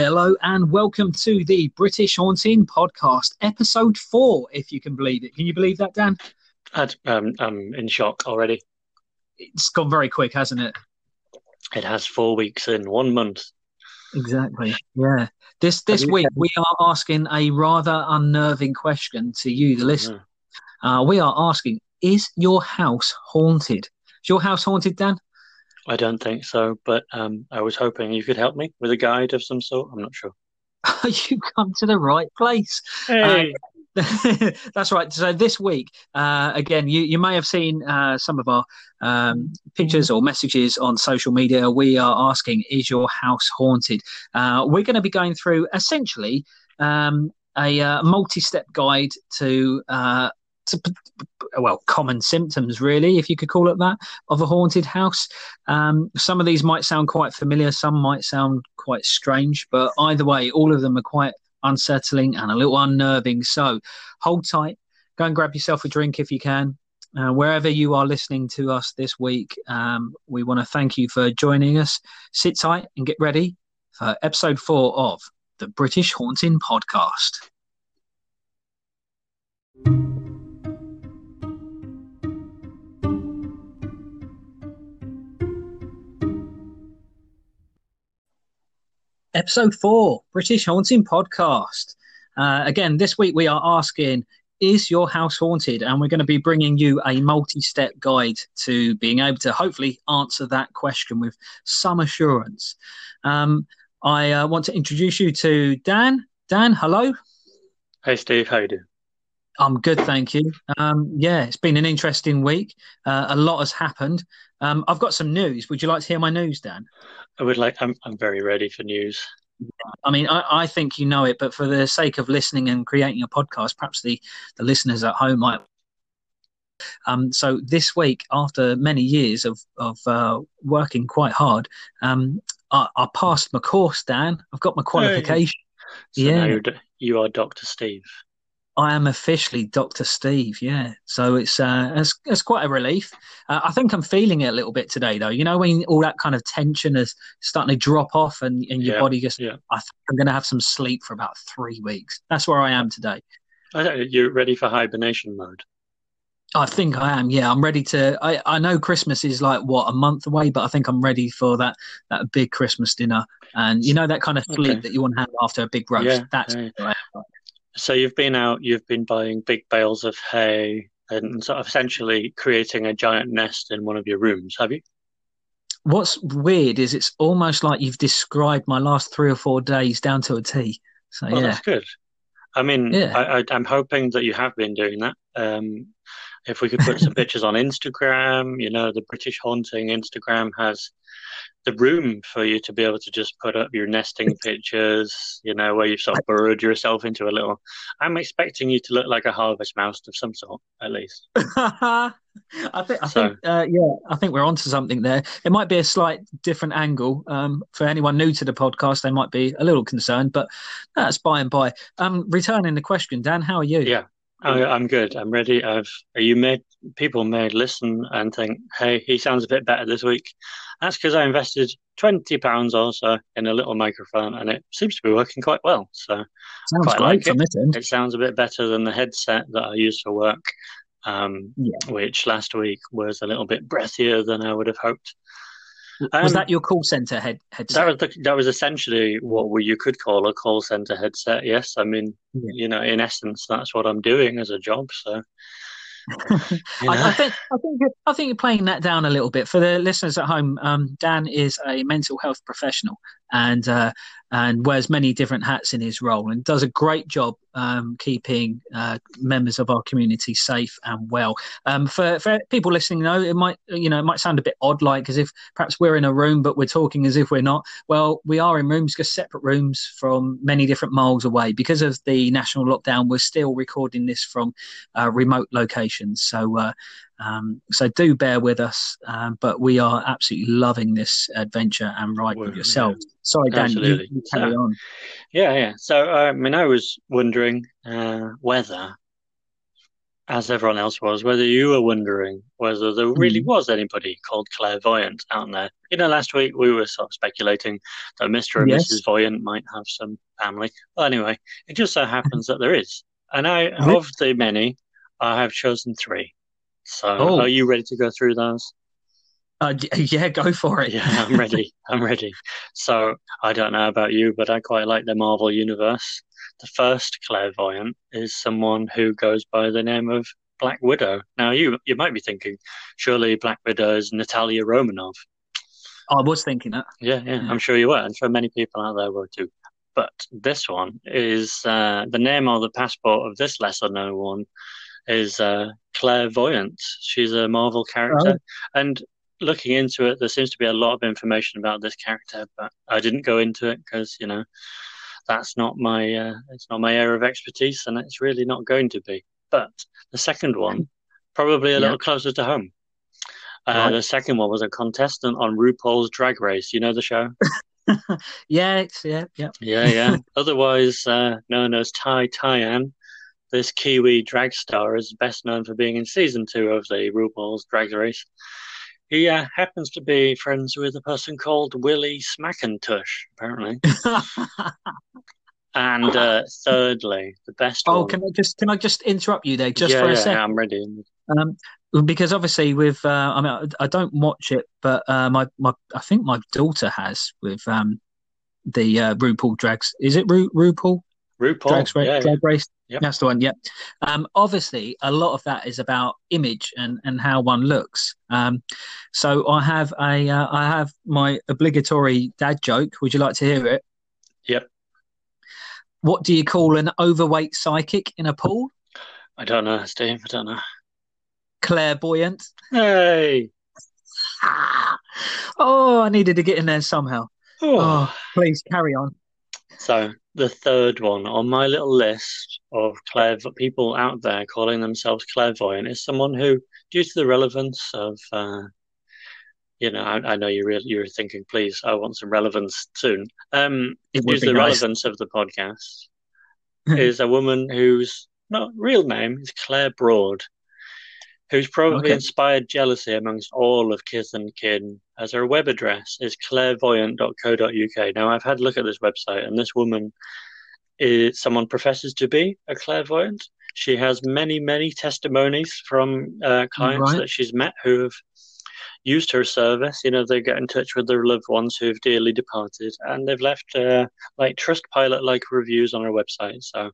Hello and welcome to the British Haunting Podcast, episode four, if you can believe it. Can you believe that, Dan? I'd, um, I'm in shock already. It's gone very quick, hasn't it? It has four weeks in one month. Exactly. Yeah. This this week we are asking a rather unnerving question to you, the listener. Uh, we are asking: Is your house haunted? Is your house haunted, Dan? I don't think so, but um, I was hoping you could help me with a guide of some sort. I'm not sure. you come to the right place. Hey. Uh, that's right. So this week, uh, again, you, you may have seen uh, some of our um, pictures or messages on social media. We are asking, "Is your house haunted?" Uh, we're going to be going through essentially um, a uh, multi-step guide to uh, to, well, common symptoms, really, if you could call it that, of a haunted house. Um, some of these might sound quite familiar, some might sound quite strange, but either way, all of them are quite unsettling and a little unnerving. So hold tight, go and grab yourself a drink if you can. Uh, wherever you are listening to us this week, um, we want to thank you for joining us. Sit tight and get ready for episode four of the British Haunting Podcast. Episode four, British Haunting Podcast. Uh, again, this week we are asking, is your house haunted? And we're going to be bringing you a multi step guide to being able to hopefully answer that question with some assurance. Um, I uh, want to introduce you to Dan. Dan, hello. Hey, Steve. How you doing? I'm good, thank you. Um, yeah, it's been an interesting week. Uh, a lot has happened. Um, I've got some news. Would you like to hear my news, Dan? I would like. I'm. I'm very ready for news. I mean, I, I think you know it, but for the sake of listening and creating a podcast, perhaps the the listeners at home might. Um, so this week, after many years of of uh, working quite hard, um, I, I, passed my course, Dan. I've got my qualification. Hey. So yeah, you are Doctor Steve. I am officially Doctor Steve. Yeah, so it's uh, it's, it's quite a relief. Uh, I think I'm feeling it a little bit today, though. You know, when all that kind of tension is starting to drop off, and, and your yeah, body just, yeah. I think I'm going to have some sleep for about three weeks. That's where I am today. You're ready for hibernation mode. I think I am. Yeah, I'm ready to. I, I know Christmas is like what a month away, but I think I'm ready for that that big Christmas dinner, and you know that kind of sleep Okay. that you want to have after a big roast. Yeah, That's yeah. where I am. So you've been out. You've been buying big bales of hay and sort of essentially creating a giant nest in one of your rooms. Have you? What's weird is it's almost like you've described my last three or four days down to a T. So Well, yeah, that's good. I mean, Yeah. I, I, I'm hoping that you have been doing that. Um, if we could put some pictures on Instagram, you know, the British Haunting Instagram has the room for you to be able to just put up your nesting pictures, you know, where you've sort of burrowed yourself into a little. I'm expecting you to look like a harvest mouse of some sort, at least. I think I So- think uh, yeah, I think we're onto something there. It might be a slight different angle. Um, for anyone new to the podcast, they might be a little concerned, but that's by and by. Um, returning the question, Dan, how are you? Yeah. I, I'm good. I'm ready. I've you made people may listen and think, "Hey, he sounds a bit better this week." That's because I invested twenty pounds or so in a little microphone, and it seems to be working quite well. So Sounds quite great like this it sounds a bit better than the headset that I used for work, um, Yeah. which last week was a little bit breathier than I would have hoped. Was Um, that your call center head headset? That was the, that was essentially what we, you could call a call center headset. Yes, I mean, Yeah. you know, in essence, that's what I'm doing as a job. So, you I, know. I think I think you're, I think you're playing that down a little bit for the listeners at home. Um, Dan is a mental health professional and uh, and wears many different hats in his role and does a great job um, keeping uh, members of our community safe and well. Um, for for people listening, though, it might you know it might sound a bit odd, like as if perhaps we're in a room but we're talking as if we're not. Well, we are in rooms, just separate rooms from many different miles away because of the national lockdown. We're still recording this from uh, remote locations. So, uh, um, so do bear with us. Um, but we are absolutely loving this adventure and ride with Well, yourselves. Sorry, Dan, you, Absolutely. you carry on. Yeah, yeah. So, I mean, I was wondering uh, whether as everyone else was, whether you were wondering whether there really Mm. was anybody called clairvoyant out there. You know, last week we were sort of speculating that Mr. and Yes. Mrs. Voyant might have some family. Well, anyway, it just so happens that there is. And I, of the many, I have chosen three. So Oh. are you ready to go through those? Uh, yeah, go for it. Yeah, I'm ready. I'm ready. So I don't know about you, but I quite like the Marvel universe. The first clairvoyant is someone who goes by the name of Black Widow. Now you you might be thinking, surely Black Widow is Natalia Romanov. I was thinking that. Yeah, yeah, Yeah. I'm sure you were. I'm sure many people out there were too. But this one is uh, the name on the passport of this lesser known one is uh, Clairvoyant. She's a Marvel character, and looking into it, there seems to be a lot of information about this character, but I didn't go into it because you know that's not my uh, it's not my area of expertise, and it's really not going to be. But the second one, probably a Yeah. little closer to home. Uh, Right. The second one was a contestant on RuPaul's Drag Race. You know the show? Yeah, it's, yeah, yeah. Yeah, yeah. Otherwise uh, known as Tai Tyan, this Kiwi drag star is best known for being in season two of the RuPaul's Drag Race. He uh, happens to be friends with a person called Willie Smackintush, apparently. And uh, thirdly, the best oh, one. can I just can I just interrupt you there just yeah, for a yeah, second? I'm ready. Um, because obviously with uh, I mean I, I don't watch it, but uh, my my I think my daughter has with um the uh, RuPaul drags. Is it Ru, RuPaul RuPaul. drags yeah. drag race? Yep. That's the one. Yep. Um, obviously, a lot of that is about image and and how one looks. Um, so I have a uh, I have my obligatory dad joke. Would you like to hear it? Yep. What do you call an overweight psychic in a pool? I don't know, Steve. I don't know. Clairvoyant. Hey. Ah! Oh, I needed to get in there somehow. Oh. Oh, please carry on. So the third one on my little list of clairv- people out there calling themselves clairvoyant is someone who, due to the relevance of, uh, you know, I, I know you really you're thinking, please, I want some relevance soon. Um, due to the nice. relevance of the podcast, is a woman whose not real name is Claire Broad, who's probably Okay. inspired jealousy amongst all of kith and kin, as her web address is clairvoyant.co.uk. Now, I've had a look at this website, and this woman is someone professes to be a clairvoyant. She has many, many testimonies from uh, clients Right. that she's met who have used her service. You know, they get in touch with their loved ones who have dearly departed, and they've left uh, like Trustpilot like reviews on her website. So,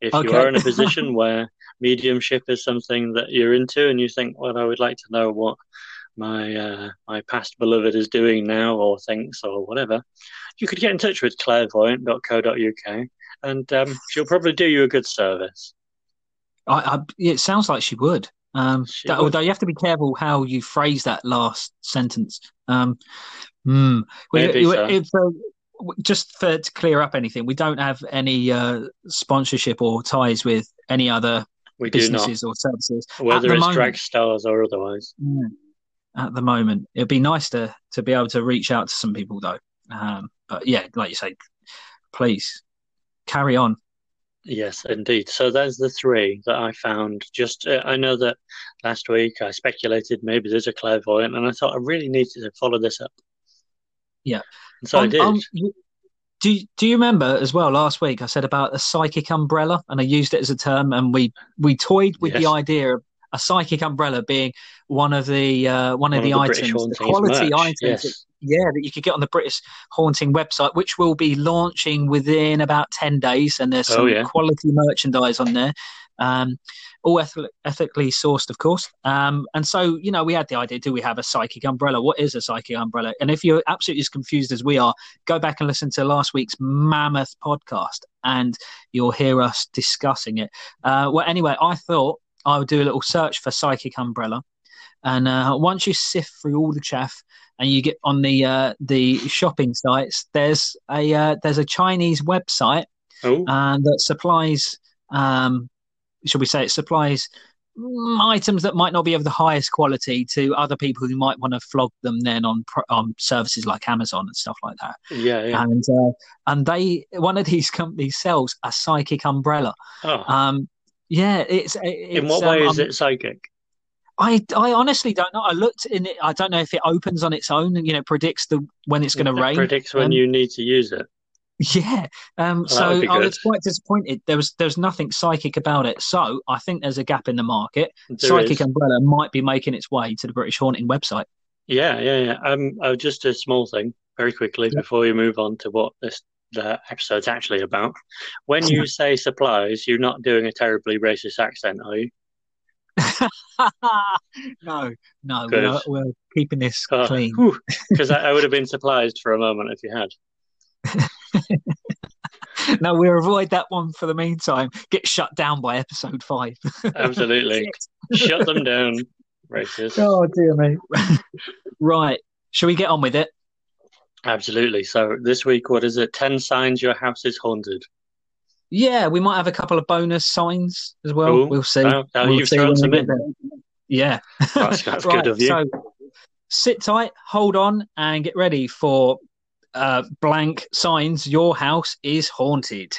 if you are in a position where mediumship is something that you're into, and you think, well, I would like to know what my uh, my past beloved is doing now, or thinks, or whatever, you could get in touch with clairvoyant.co.uk, and um, she'll probably do you a good service. I, I, it sounds like she would. Um, She that- would. although you have to be careful how you phrase that last sentence. Um, hmm. We- Maybe we- so. if, uh, just for to clear up anything, we don't have any uh, sponsorship or ties with any other We businesses or services whether the it's moment. drag stars or otherwise. Mm. At the moment. It'd be nice to to be able to reach out to some people though. Um, but yeah, like you say, please carry on. Yes, indeed. So there's the three that I found. Just uh, I know that last week I speculated maybe there's a clairvoyant, and I thought I really needed to follow this up. Yeah. and so I Um, did. um, you- do you- do you remember as well last week I said about a psychic umbrella and I used it as a term and we we toyed with the idea of a psychic umbrella being one of the uh, one, of One the, of the items, the quality merch, items, yes. that, yeah, that you could get on the British Haunting website, which will be launching within about ten days, and there's Oh, some yeah. quality merchandise on there. Um, all eth- ethically sourced, of course. Um, and so, you know, we had the idea: do we have a psychic umbrella? What is a psychic umbrella? And if you're absolutely as confused as we are, go back and listen to last week's mammoth podcast, and you'll hear us discussing it. Uh, well, anyway, I thought I would do a little search for psychic umbrella, and uh, once you sift through all the chaff and you get on the uh, the shopping sites, there's a uh, there's a Chinese website oh, that supplies, um, should we say, it supplies items that might not be of the highest quality to other people who might want to flog them then on on services like Amazon and stuff like that. yeah, yeah. And uh, and they one of these companies sells a psychic umbrella. Oh, Um, Yeah, it's, it's in what way um, is it psychic? I, I honestly don't know. I looked in it. I don't know if it opens on its own and you know predicts the when it's going to rain. Predicts when Um, you need to use it. Yeah. Um, Well, so I was quite disappointed. There was there was nothing psychic about it. So I think there's a gap in the market. There Psychic is. Umbrella might be making its way to the British Haunting website. Yeah, yeah, yeah. Um, oh, just a small thing, very quickly, Yeah. before we move on to what this the episode's actually about. When you say supplies, you're not doing a terribly racist accent, are you? no, no, we're, we're keeping this Oh, clean. Because I, I would have been surprised for a moment if you had. No, we'll avoid that one for the meantime. Get shut down by episode five. Absolutely. Shut them down, racist. oh dear me. right. Shall we get on with it? Absolutely. So this week, what is it? 10 signs your house is haunted. Yeah, we might have a couple of bonus signs as well. Cool. We'll see. Oh, oh, We'll you've see some in. Yeah. That's, that's Right, good of you. So sit tight, hold on, and get ready for uh, blank signs. Your house is haunted.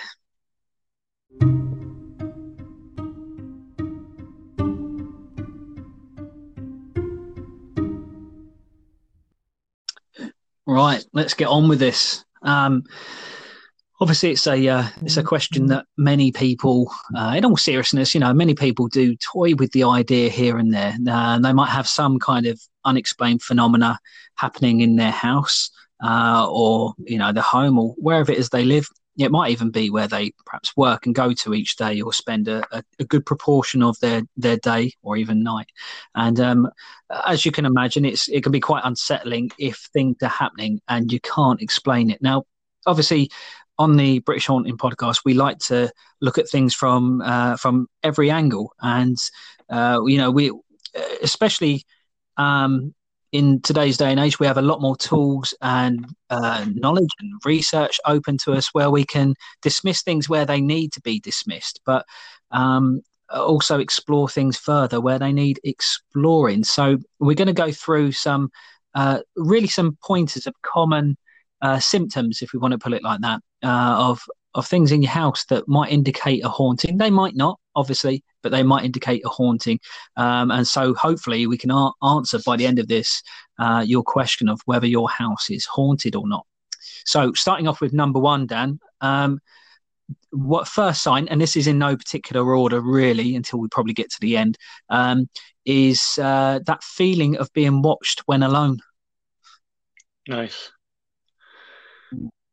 Right, let's get on with this. Um, obviously, it's a uh, it's a question that many people, uh, in all seriousness, you know, many people do toy with the idea here and there. Uh, they might have some kind of unexplained phenomena happening in their house, uh, or you know, the home, or wherever it is they live. It might even be where they perhaps work and go to each day, or spend a, a, a good proportion of their their day or even night. And um, as you can imagine, it's it can be quite unsettling if things are happening and you can't explain it. Now, obviously, on the British Haunting podcast, we like to look at things from uh, from every angle, and uh, you know, we especially um, in today's day and age, we have a lot more tools and uh, knowledge and research open to us where we can dismiss things where they need to be dismissed, but um, also explore things further where they need exploring. So we're going to go through some uh, really some pointers of common uh, symptoms, if we want to put it like that, uh, of of things in your house that might indicate a haunting. They might not, obviously, but they might indicate a haunting. Um, and so hopefully we can a- answer by the end of this uh, your question of whether your house is haunted or not. So starting off with number one, Dan. Um, what first sign, and this is in no particular order really until we probably get to the end, um, is uh, that feeling of being watched when alone. Nice.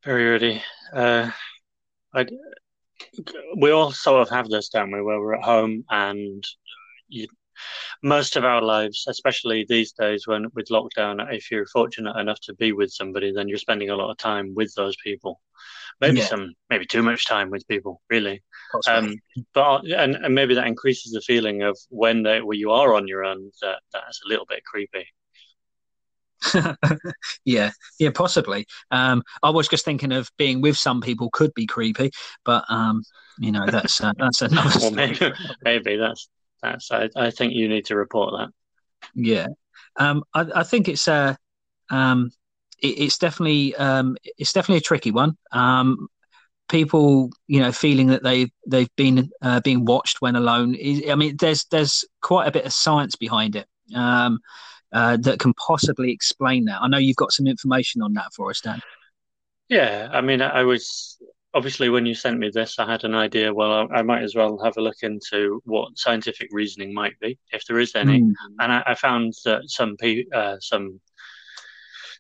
Very ready. Uh, I, we all sort of have this, don't we, where we're at home and you, most of our lives, especially these days when with lockdown, if you're fortunate enough to be with somebody, then you're spending a lot of time with those people. Maybe Yeah. some, maybe too much time with people, really. Um, but and, and maybe that increases the feeling of when they, when you are on your own, that that's a little bit creepy. yeah, yeah, possibly. Um, I was just thinking of being with some people could be creepy, but um, you know that's uh, that's another Well, maybe, maybe that's that's. I, I think you need to report that. Yeah, um, I, I think it's uh, um, it, it's definitely um, it's definitely a tricky one. Um, people, you know, feeling that they they've been uh, being watched when alone. I mean, there's there's quite a bit of science behind it um, uh, that can possibly explain that. I know you've got some information on that for us, Dan. Yeah, I mean, I was obviously when you sent me this, I had an idea. Well, I, I might as well have a look into what scientific reasoning might be, if there is any. Mm. And I, I found that some pe uh, some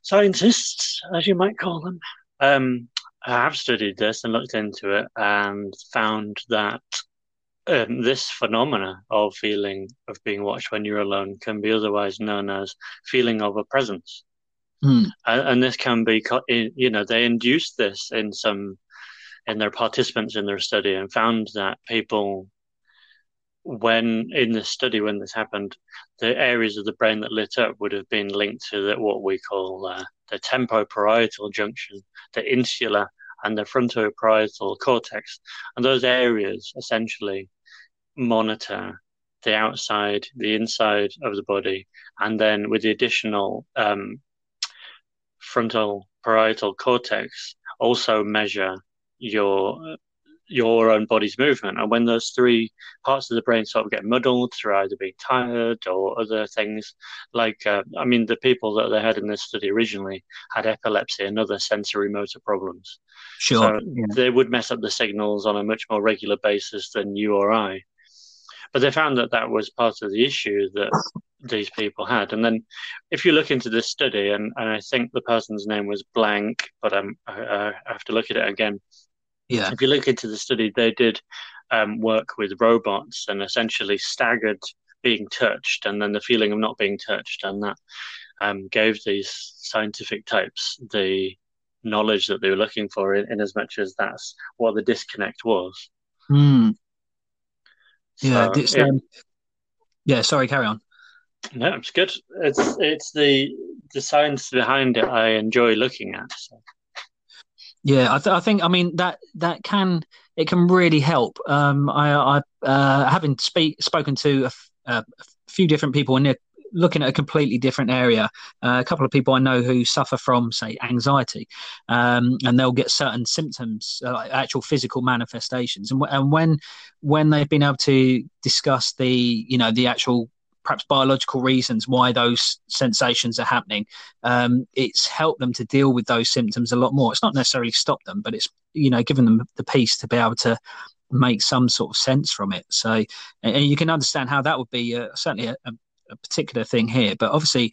scientists, as you might call them, um, have studied this and looked into it and found that um, this phenomena of feeling of being watched when you're alone can be otherwise known as feeling of a presence. Mm. And, and this can be, you know, they induced this in some, in their participants in their study and found that people, when in the study, when this happened, the areas of the brain that lit up would have been linked to the, what we call uh, the temporoparietal junction, the insula, and the frontoparietal cortex. And those areas essentially monitor the outside, the inside of the body, and then with the additional um, frontal parietal cortex, also measure your your own body's movement. And when those three parts of the brain sort of get muddled through either being tired or other things, like, uh, I mean, the people that they had in this study originally had epilepsy and other sensory motor problems. Sure. So yeah. they would mess up the signals on a much more regular basis than you or I. But they found that that was part of the issue that these people had. And then if you look into this study, and, and I think the person's name was blank, but I'm, I, I have to look at it again yeah. If you look into the study, they did um, work with robots and essentially staggered being touched and then the feeling of not being touched. And that um, gave these scientific types the knowledge that they were looking for in, in as much as that's what the disconnect was. Mm. Yeah. So it, um, yeah. Sorry, carry on. No, it's good. It's it's the the science behind it I enjoy looking at. So. Yeah, I, th- I, think I mean that that can it can really help. Um, I, I uh, having speak spoken to a few different people and they're looking at a completely different area. Uh, a couple of people I know who suffer from say anxiety, um, and they'll get certain symptoms, uh, like actual physical manifestations, and, w- and when when they've been able to discuss the you know the actual perhaps biological reasons why those sensations are happening. Um, it's helped them to deal with those symptoms a lot more. It's not necessarily stopped them, but it's you know given them the peace to be able to make some sort of sense from it. So, and you can understand how that would be uh, certainly a, a, particular thing here. But obviously,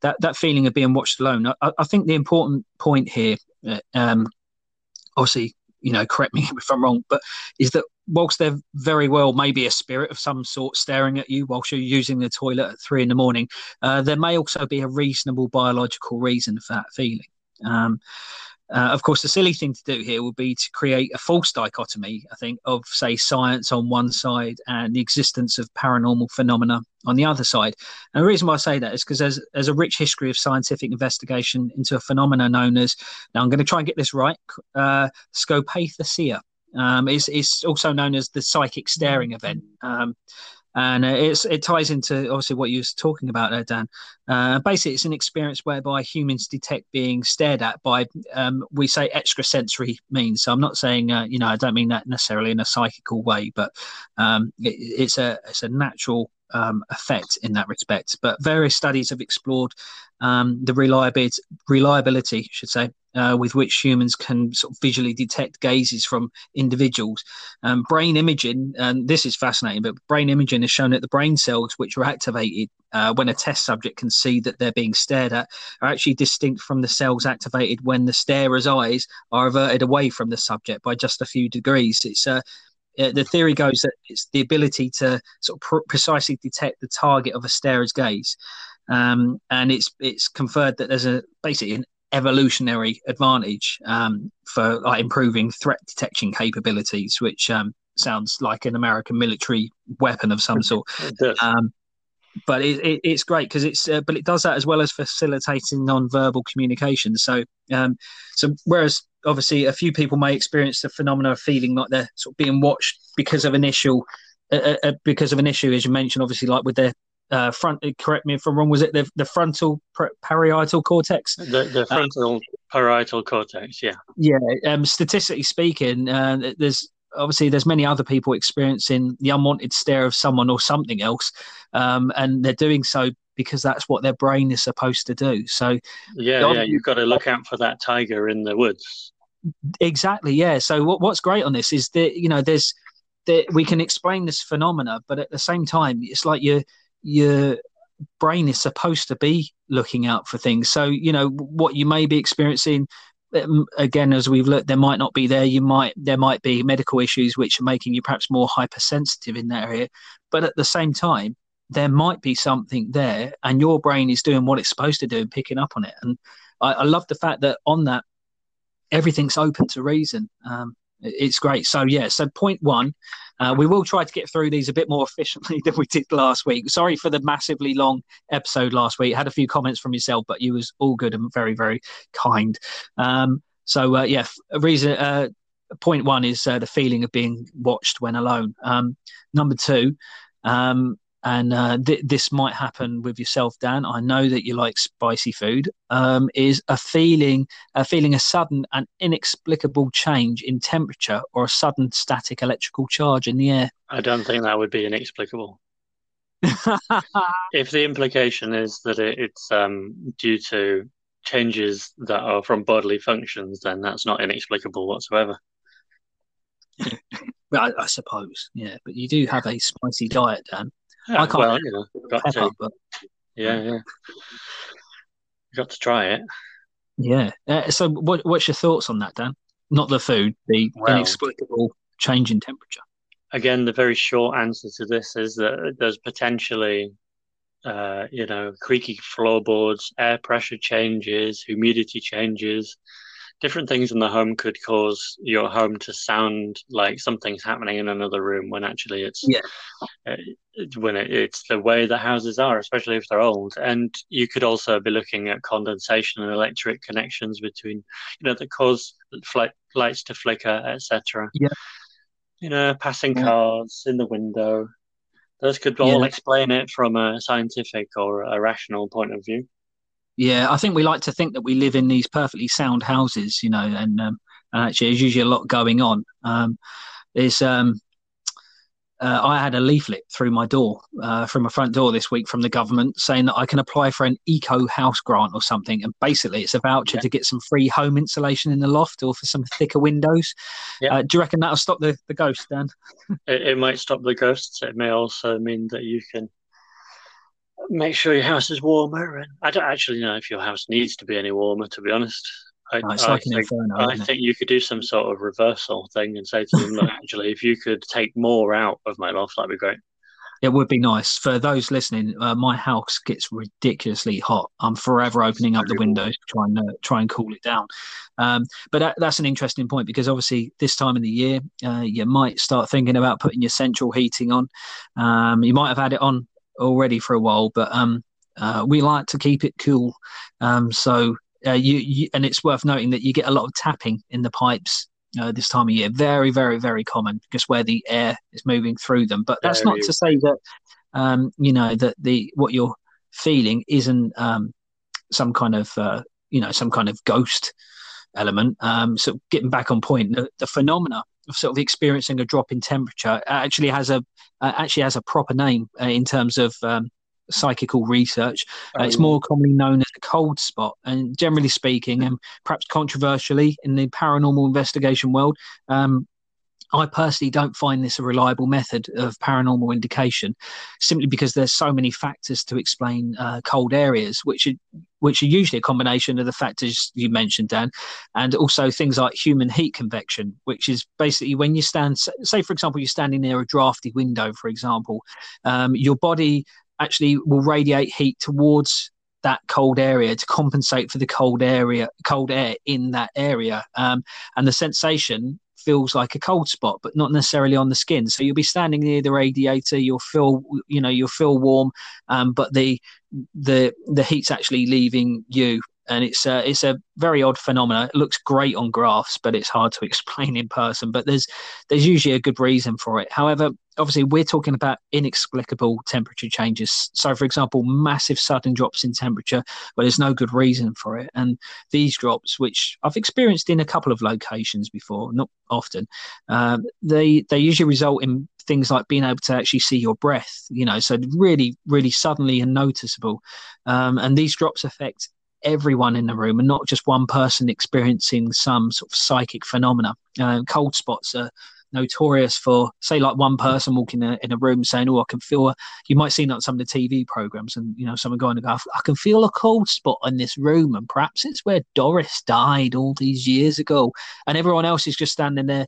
that that feeling of being watched alone. I, I think the important point here, uh, um, obviously, you know, correct me if I'm wrong, but is that whilst there very well may be a spirit of some sort staring at you whilst you're using the toilet at three in the morning, uh, there may also be a reasonable biological reason for that feeling. Um, uh, of course, the silly thing to do here would be to create a false dichotomy, I think, of, say, science on one side and the existence of paranormal phenomena on the other side. And the reason why I say that is because there's, there's a rich history of scientific investigation into a phenomena known as, now I'm going to try and get this right, uh, scopaesthesia. Um, it's, it's also known as the psychic staring event. Um, and uh, it's it ties into obviously what you were talking about there, Dan. Uh, basically, it's an experience whereby humans detect being stared at by um, we say extrasensory means. So I'm not saying uh, you know I don't mean that necessarily in a psychical way, but um, it, it's a it's a natural um, effect in that respect. But various studies have explored um, the reliability, reliability, should say, uh, with which humans can sort of visually detect gazes from individuals. Um, brain imaging, and this is fascinating, but brain imaging has shown that the brain cells which are activated uh, when a test subject can see that they're being stared at are actually distinct from the cells activated when the starer's eyes are averted away from the subject by just a few degrees. It's a uh, uh, the theory goes that it's the ability to sort of pr- precisely detect the target of a starer's gaze, um, and it's it's conferred that there's a basically an evolutionary advantage um, for like, improving threat detection capabilities, which um, sounds like an American military weapon of some sort. Um, but it, it, it's great because it's uh, but it does that as well as facilitating non-verbal communication. So um, so whereas obviously a few people may experience the phenomena of feeling like they're sort of being watched because of an issue, uh, uh, uh because of an issue as you mentioned, obviously like with their uh, front. Uh, correct me if I'm wrong. Was it the the frontal parietal cortex? The, the frontal parietal cortex. Yeah. Yeah. Um, statistically speaking, uh, there's obviously there's many other people experiencing the unwanted stare of someone or something else, um, and they're doing so because that's what their brain is supposed to do. So yeah, yeah, you've got to look out for that tiger in the woods. Exactly. Yeah. So what, what's great on this is that you know there's that we can explain this phenomena, but at the same time, it's like your your brain is supposed to be looking out for things. So you know what you may be experiencing um, again, as we've looked, there might not be there. You might there might be medical issues which are making you perhaps more hypersensitive in that area, but at the same time, there might be something there, and your brain is doing what it's supposed to do and picking up on it. And I, I love the fact that on that, everything's open to reason. Um, it's great. So yeah, so point one, uh, we will try to get through these a bit more efficiently than we did last week. Sorry for the massively long episode last week. Had a few comments from yourself, but you was all good and very very kind. Um, so uh, yeah, reason. Uh, point one is uh, the feeling of being watched when alone. Um, number two, um, and uh, th- this might happen with yourself, Dan. I know that you like spicy food. Um, is a feeling, a feeling a sudden and inexplicable change in temperature or a sudden static electrical charge in the air. I don't think that would be inexplicable. if the implication is that it, it's um, due to changes that are from bodily functions, then that's not inexplicable whatsoever. I, I, suppose, yeah. But you do have a spicy diet, Dan. Yeah, I can't. Well, you know, got pepper, to. But... Yeah, yeah. You got to try it. Yeah. Uh, so, what, what's your thoughts on that, Dan? Not the food, the well, inexplicable change in temperature. Again, the very short answer to this is that there's potentially, uh, you know, creaky floorboards, air pressure changes, humidity changes, different things in the home could cause your home to sound like something's happening in another room when actually it's yeah. uh, when it, it's the way the houses are especially if they're old. And you could also be looking at condensation and electric connections between you know that cause fl- lights to flicker etc yeah. You know passing yeah. cars in the window. Those could all yeah. explain it from a scientific or a rational point of view yeah, I think we like to think that we live in these perfectly sound houses, you know, and, um, and actually there's usually a lot going on. Um, there's um, uh, I had a leaflet through my door, uh, from my front door this week from the government saying that I can apply for an eco house grant or something. And basically, it's a voucher yeah. to get some free home insulation in the loft or for some thicker windows. Yeah. Uh, do you reckon that'll stop the, the ghosts, Dan? it, it might stop the ghosts. It may also mean that you can make sure your house is warmer. And I don't actually know if your house needs to be any warmer, to be honest. I, oh, I, like think, inferno, I think you could do some sort of reversal thing and say to them, look, actually, if you could take more out of my loft, that'd be great. It would be nice for those listening. Uh, my house gets ridiculously hot. I'm forever opening up the windows trying to try and uh, try and cool it down. Um, but that, that's an interesting point because obviously this time of the year, uh, you might start thinking about putting your central heating on. Um, you might have had it on already for a while, but um, uh, we like to keep it cool. Um, so uh, you, you, and it's worth noting that you get a lot of tapping in the pipes uh, this time of year. Very, very, very common because where the air is moving through them. But that's very not to say that um, you know that the what you're feeling isn't um, some kind of uh, you know some kind of ghost element. Um, so getting back on point, the, the phenomena sort of experiencing a drop in temperature actually has a uh, actually has a proper name uh, in terms of um, psychical research. Uh, it's oh. more commonly known as a cold spot, and generally speaking, and perhaps controversially in the paranormal investigation world, um, I personally don't find this a reliable method of paranormal indication, simply because there's so many factors to explain uh, cold areas, which are, which are usually a combination of the factors you mentioned, Dan, and also things like human heat convection, which is basically when you stand, say for example, you're standing near a drafty window, for example, um, your body actually will radiate heat towards that cold area to compensate for the cold area cold air in that area. Um, and the sensation feels like a cold spot, but not necessarily on the skin. So you'll be standing near the radiator, you'll feel, you know, you'll feel warm, um, but the the the heat's actually leaving you and it's a, it's a very odd phenomenon. It looks great on graphs, but it's hard to explain in person. But there's there's usually a good reason for it. However, obviously we're talking about inexplicable temperature changes. So, for example, massive sudden drops in temperature, but there's no good reason for it. And these drops, which I've experienced in a couple of locations before, not often, um, they they usually result in things like being able to actually see your breath. You know, so really, really suddenly and noticeable. Um, and these drops affect everyone in the room and not just one person experiencing some sort of psychic phenomena. Uh, cold spots are notorious for, say, like one person walking in a, in a room saying, "Oh, I can feel." A, you might see that on some of the TV programs, and you know, someone going "I can feel a cold spot in this room," and perhaps it's where Doris died all these years ago, and everyone else is just standing there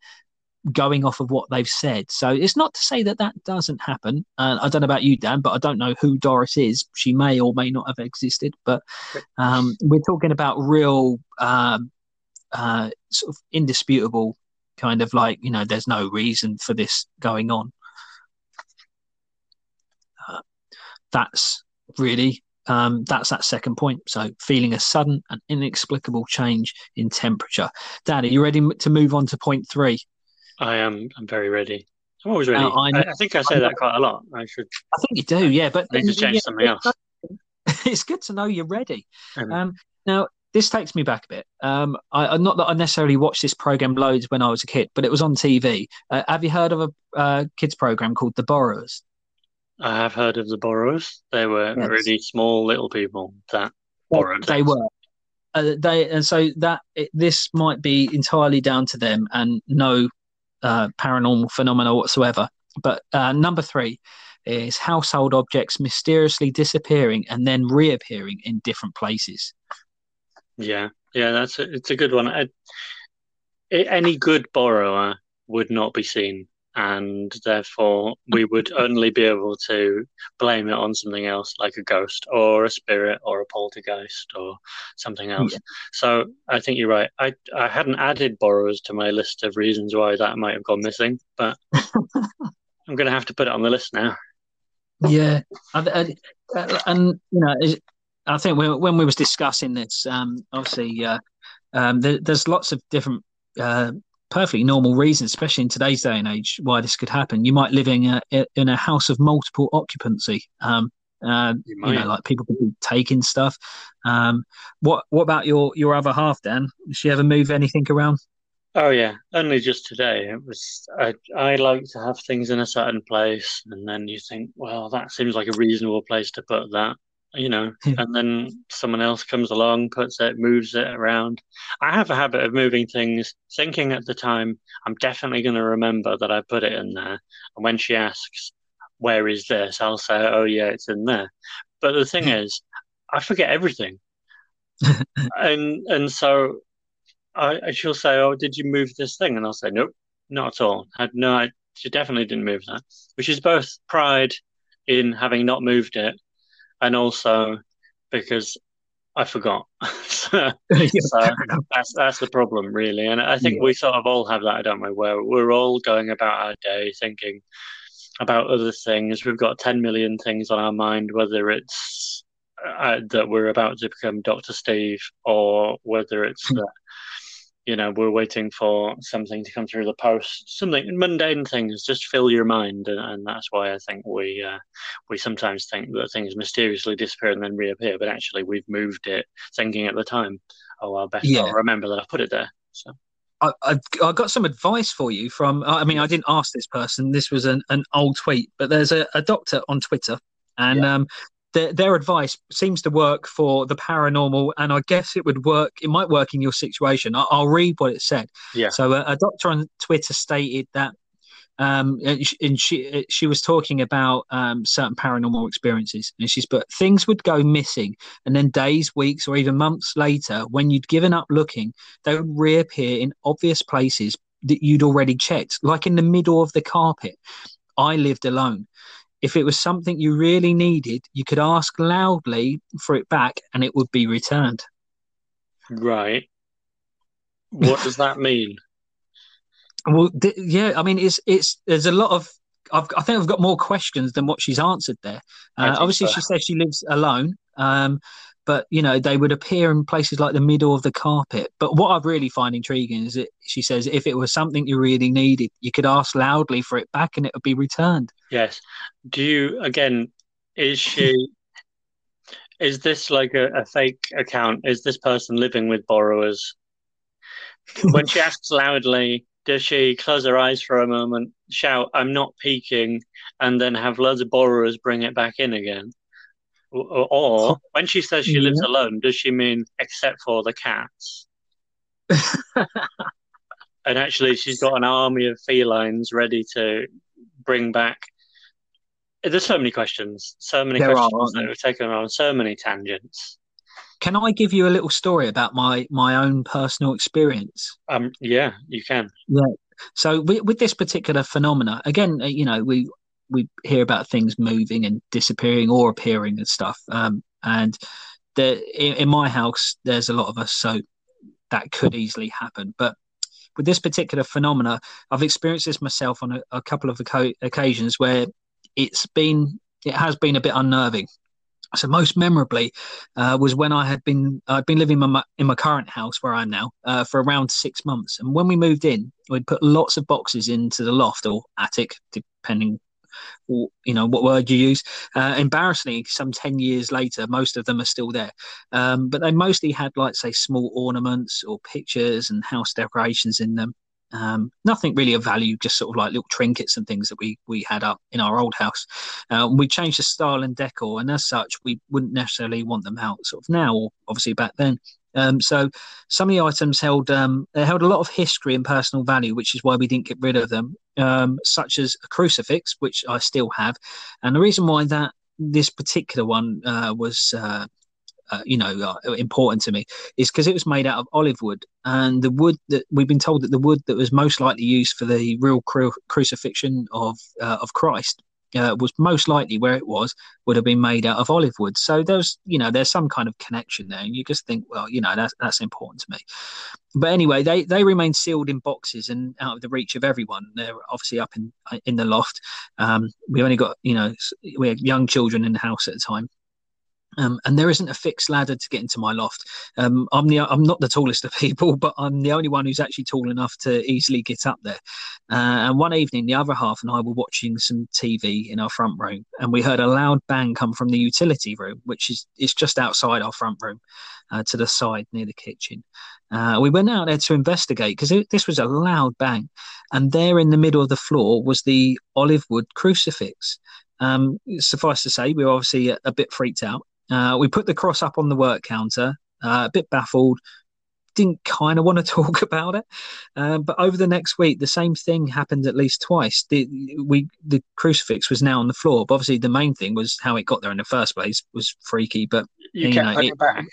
going off of what they've said. So it's not to say that that doesn't happen. Uh, I don't know about you, Dan, but I don't know who Doris is. She may or may not have existed, but um, we're talking about real, um, uh, sort of indisputable kind of like, you know, there's no reason for this going on. Uh, that's really um, that's that second point. So, feeling a sudden and inexplicable change in temperature. Dan, are you ready to move on to point three? I am. I'm very ready. I'm always ready. Uh, I, I, think I say I that quite a lot. I should. I think you do, yeah. But I need to change yeah, something else. It's good to know you're ready. Um, um, now, this takes me back a bit. Um, I, not that I necessarily watched this program loads when I was a kid, but it was on TV. Uh, have you heard of a uh, kids program called The Borrowers? I have heard of the Borrowers. They were yes. really small little people that borrowed. They were. Uh, they and so that it, this might be entirely down to them and no uh, paranormal phenomena whatsoever. But uh, number three is household objects mysteriously disappearing and then reappearing in different places. Yeah, yeah, that's a, it's a good one. I, any good borrower would not be seen and therefore we would only be able to blame it on something else like a ghost or a spirit or a poltergeist or something else. Yeah. so i think you're right. I i hadn't added borrowers to my list of reasons why that might have gone missing but i'm going to have to put it on the list now. Yeah. And you know i think when, when we was discussing this um obviously uh um, there, there's lots of different uh, perfectly normal reason, especially in today's day and age, why this could happen. You might live in a in a house of multiple occupancy. Um, uh, you, you, know, like people could be taking stuff. Um, what what about your your other half, Dan? She ever move anything around? Oh yeah, only just today. It was I I like to have things in a certain place, and then you think, well, that seems like a reasonable place to put that you know, and then someone else comes along, puts it, moves it around. I have a habit of moving things, thinking at the time, I'm definitely going to remember that I put it in there. And when she asks, where is this? I'll say, oh, yeah, it's in there. But the thing is, I forget everything. and and so I, she'll say, oh, did you move this thing? And I'll say, nope, not at all. I had no, I, she definitely didn't move that, which is both pride in having not moved it and also because I forgot. so, so that's that's the problem, really. And I think yeah. we sort of all have that, I don't we? Where we're all going about our day thinking about other things. We've got 10 million things on our mind, whether it's uh, that we're about to become Dr. Steve or whether it's that you know we're waiting for something to come through the post something mundane things just fill your mind and, and that's why i think we uh, we sometimes think that things mysteriously disappear and then reappear but actually we've moved it thinking at the time oh i'll best yeah. remember that i put it there so I, I, I got some advice for you from. I mean, I didn't ask this person. This was an, an old tweet, but there's a, a doctor on Twitter, and yeah. um, their, their advice seems to work for the paranormal, and I guess it would work. It might work in your situation. I'll, I'll read what it said. Yeah. So a, a doctor on Twitter stated that um, and she she was talking about um, certain paranormal experiences, and she's but things would go missing, and then days, weeks, or even months later, when you'd given up looking, they would reappear in obvious places that you'd already checked, like in the middle of the carpet. I lived alone, if it was something you really needed, you could ask loudly for it back and it would be returned. Right. What does that mean? Well, th- yeah, I mean, it's it's there's a lot of I've, i think I've got more questions than what she's answered there. Uh, obviously, so. she says she lives alone, um, but you know they would appear in places like the middle of the carpet. But what I really find intriguing is that she says if it was something you really needed, you could ask loudly for it back, and it would be returned. Yes. Do you again? Is she? is this like a, a fake account? Is this person living with borrowers? when she asks loudly, does she close her eyes for a moment, shout, I'm not peeking, and then have loads of borrowers bring it back in again? Or, or when she says she yeah. lives alone, does she mean except for the cats? and actually, she's got an army of felines ready to bring back. There's so many questions, so many there questions are, that have taken on so many tangents. Can I give you a little story about my my own personal experience? Um, yeah, you can. Yeah. So with, with this particular phenomena, again, uh, you know, we we hear about things moving and disappearing or appearing and stuff. Um, and in, in, my house, there's a lot of us, so that could easily happen. But with this particular phenomena, I've experienced this myself on a, a couple of occasions where it's been it has been a bit unnerving. so most memorably uh, was when I had been I'd been living in my, in my current house where I am now uh, for around six months, and when we moved in, we'd put lots of boxes into the loft or attic, depending, or, you know what word you use. Uh, embarrassingly, some ten years later, most of them are still there, um, but they mostly had like say small ornaments or pictures and house decorations in them. Um, nothing really of value, just sort of like little trinkets and things that we we had up in our old house. Uh, we changed the style and decor, and as such, we wouldn't necessarily want them out sort of now, or obviously back then. Um, so some of the items held um, they held a lot of history and personal value, which is why we didn't get rid of them, um, such as a crucifix, which I still have. And the reason why that this particular one uh, was uh, uh, you know uh, important to me is because it was made out of olive wood and the wood that we've been told that the wood that was most likely used for the real cru- crucifixion of uh, of Christ uh, was most likely where it was would have been made out of olive wood. So there's you know there's some kind of connection there, and you just think well you know that's that's important to me. But anyway, they they remain sealed in boxes and out of the reach of everyone. They're obviously up in in the loft. Um, we only got you know we had young children in the house at the time, um, and there isn't a fixed ladder to get into my loft. Um, I'm the I'm not the tallest of people, but I'm the only one who's actually tall enough to easily get up there. Uh, and one evening, the other half and I were watching some TV in our front room, and we heard a loud bang come from the utility room, which is is just outside our front room, uh, to the side near the kitchen. Uh, we went out there to investigate because this was a loud bang, and there in the middle of the floor was the olive wood crucifix. Um, suffice to say, we were obviously a, a bit freaked out. Uh, we put the cross up on the work counter, uh, a bit baffled, didn't kind of want to talk about it. Uh, but over the next week, the same thing happened at least twice. The we the crucifix was now on the floor. But obviously, the main thing was how it got there in the first place was freaky. But you, you kept know, it back.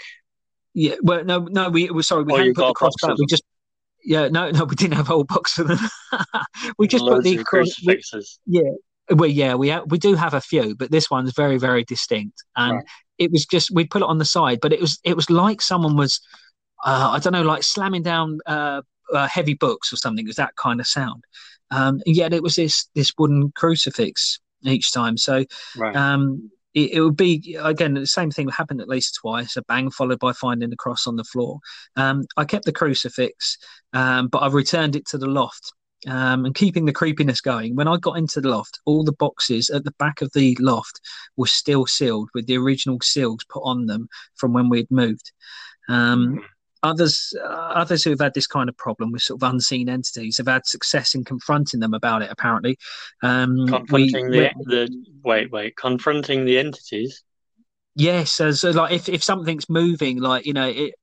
Yeah, well, no, no, we were sorry, we hadn't put the cross back. We just yeah, no, no, we didn't have a whole box of them. we just Loads put the crucifixes. We, yeah, well, yeah, we ha- we do have a few, but this one's very, very distinct, and right. It was just we'd put it on the side, but it was it was like someone was, uh, I don't know, like slamming down uh, uh, heavy books or something. It was that kind of sound, um, yet it was this this wooden crucifix each time. So, right. um, it, it, would be again the same thing happened at least twice. A bang followed by finding the cross on the floor. Um, I kept the crucifix, um, but I returned it to the loft um, and keeping the creepiness going. When I got into the loft, all the boxes at the back of the loft were still sealed with the original seals put on them from when we'd moved. Um, mm. Others, uh, others who have had this kind of problem with sort of unseen entities have had success in confronting them about it. Apparently, um, confronting we, the, the wait, wait, confronting the entities. Yes, as like if, if something's moving, like you know, it,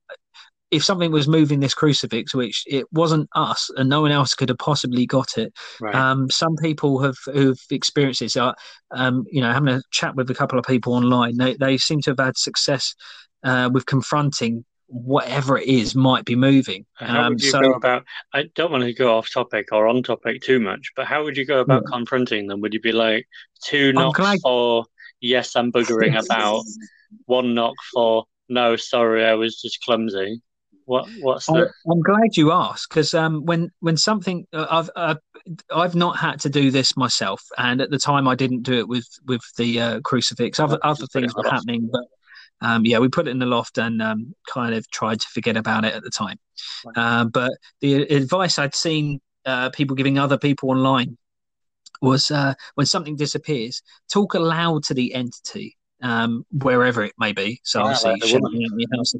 if something was moving this crucifix, which it wasn't us and no one else could have possibly got it, right. um, some people have who've experienced this So, um, you know, having a chat with a couple of people online, they, they seem to have had success uh, with confronting whatever it is might be moving. How um, would you so, go about? I don't want to go off topic or on topic too much, but how would you go about yeah. confronting them? Would you be like two knocks glad... for yes, I'm buggering about, one knock for no, sorry, I was just clumsy. What what's the? I'm glad you asked because um, when when something uh, I've uh, I've not had to do this myself, and at the time I didn't do it with with the uh, crucifix. Other other things were happening, but um, yeah, we put it in the loft and um, kind of tried to forget about it at the time. Uh, but the advice I'd seen uh, people giving other people online was uh, when something disappears, talk aloud to the entity um, wherever it may be. So yeah, obviously, your house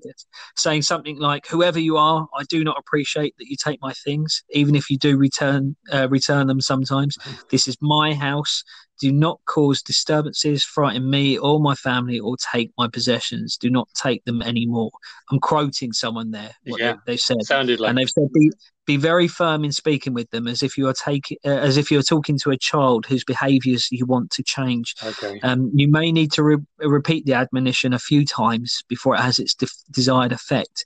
saying something like, "Whoever you are, I do not appreciate that you take my things, even if you do return uh, return them sometimes. This is my house. Do not cause disturbances, frighten me or my family, or take my possessions. Do not take them anymore. I'm quoting someone there. yeah, they, have said. Sounded like, and they've said, be, very firm in speaking with them, as if you are taking, uh, as if you're talking to a child whose behaviours you want to change. Okay. Um, you may need to re- repeat the admonition a few times before it has its de- desired effect.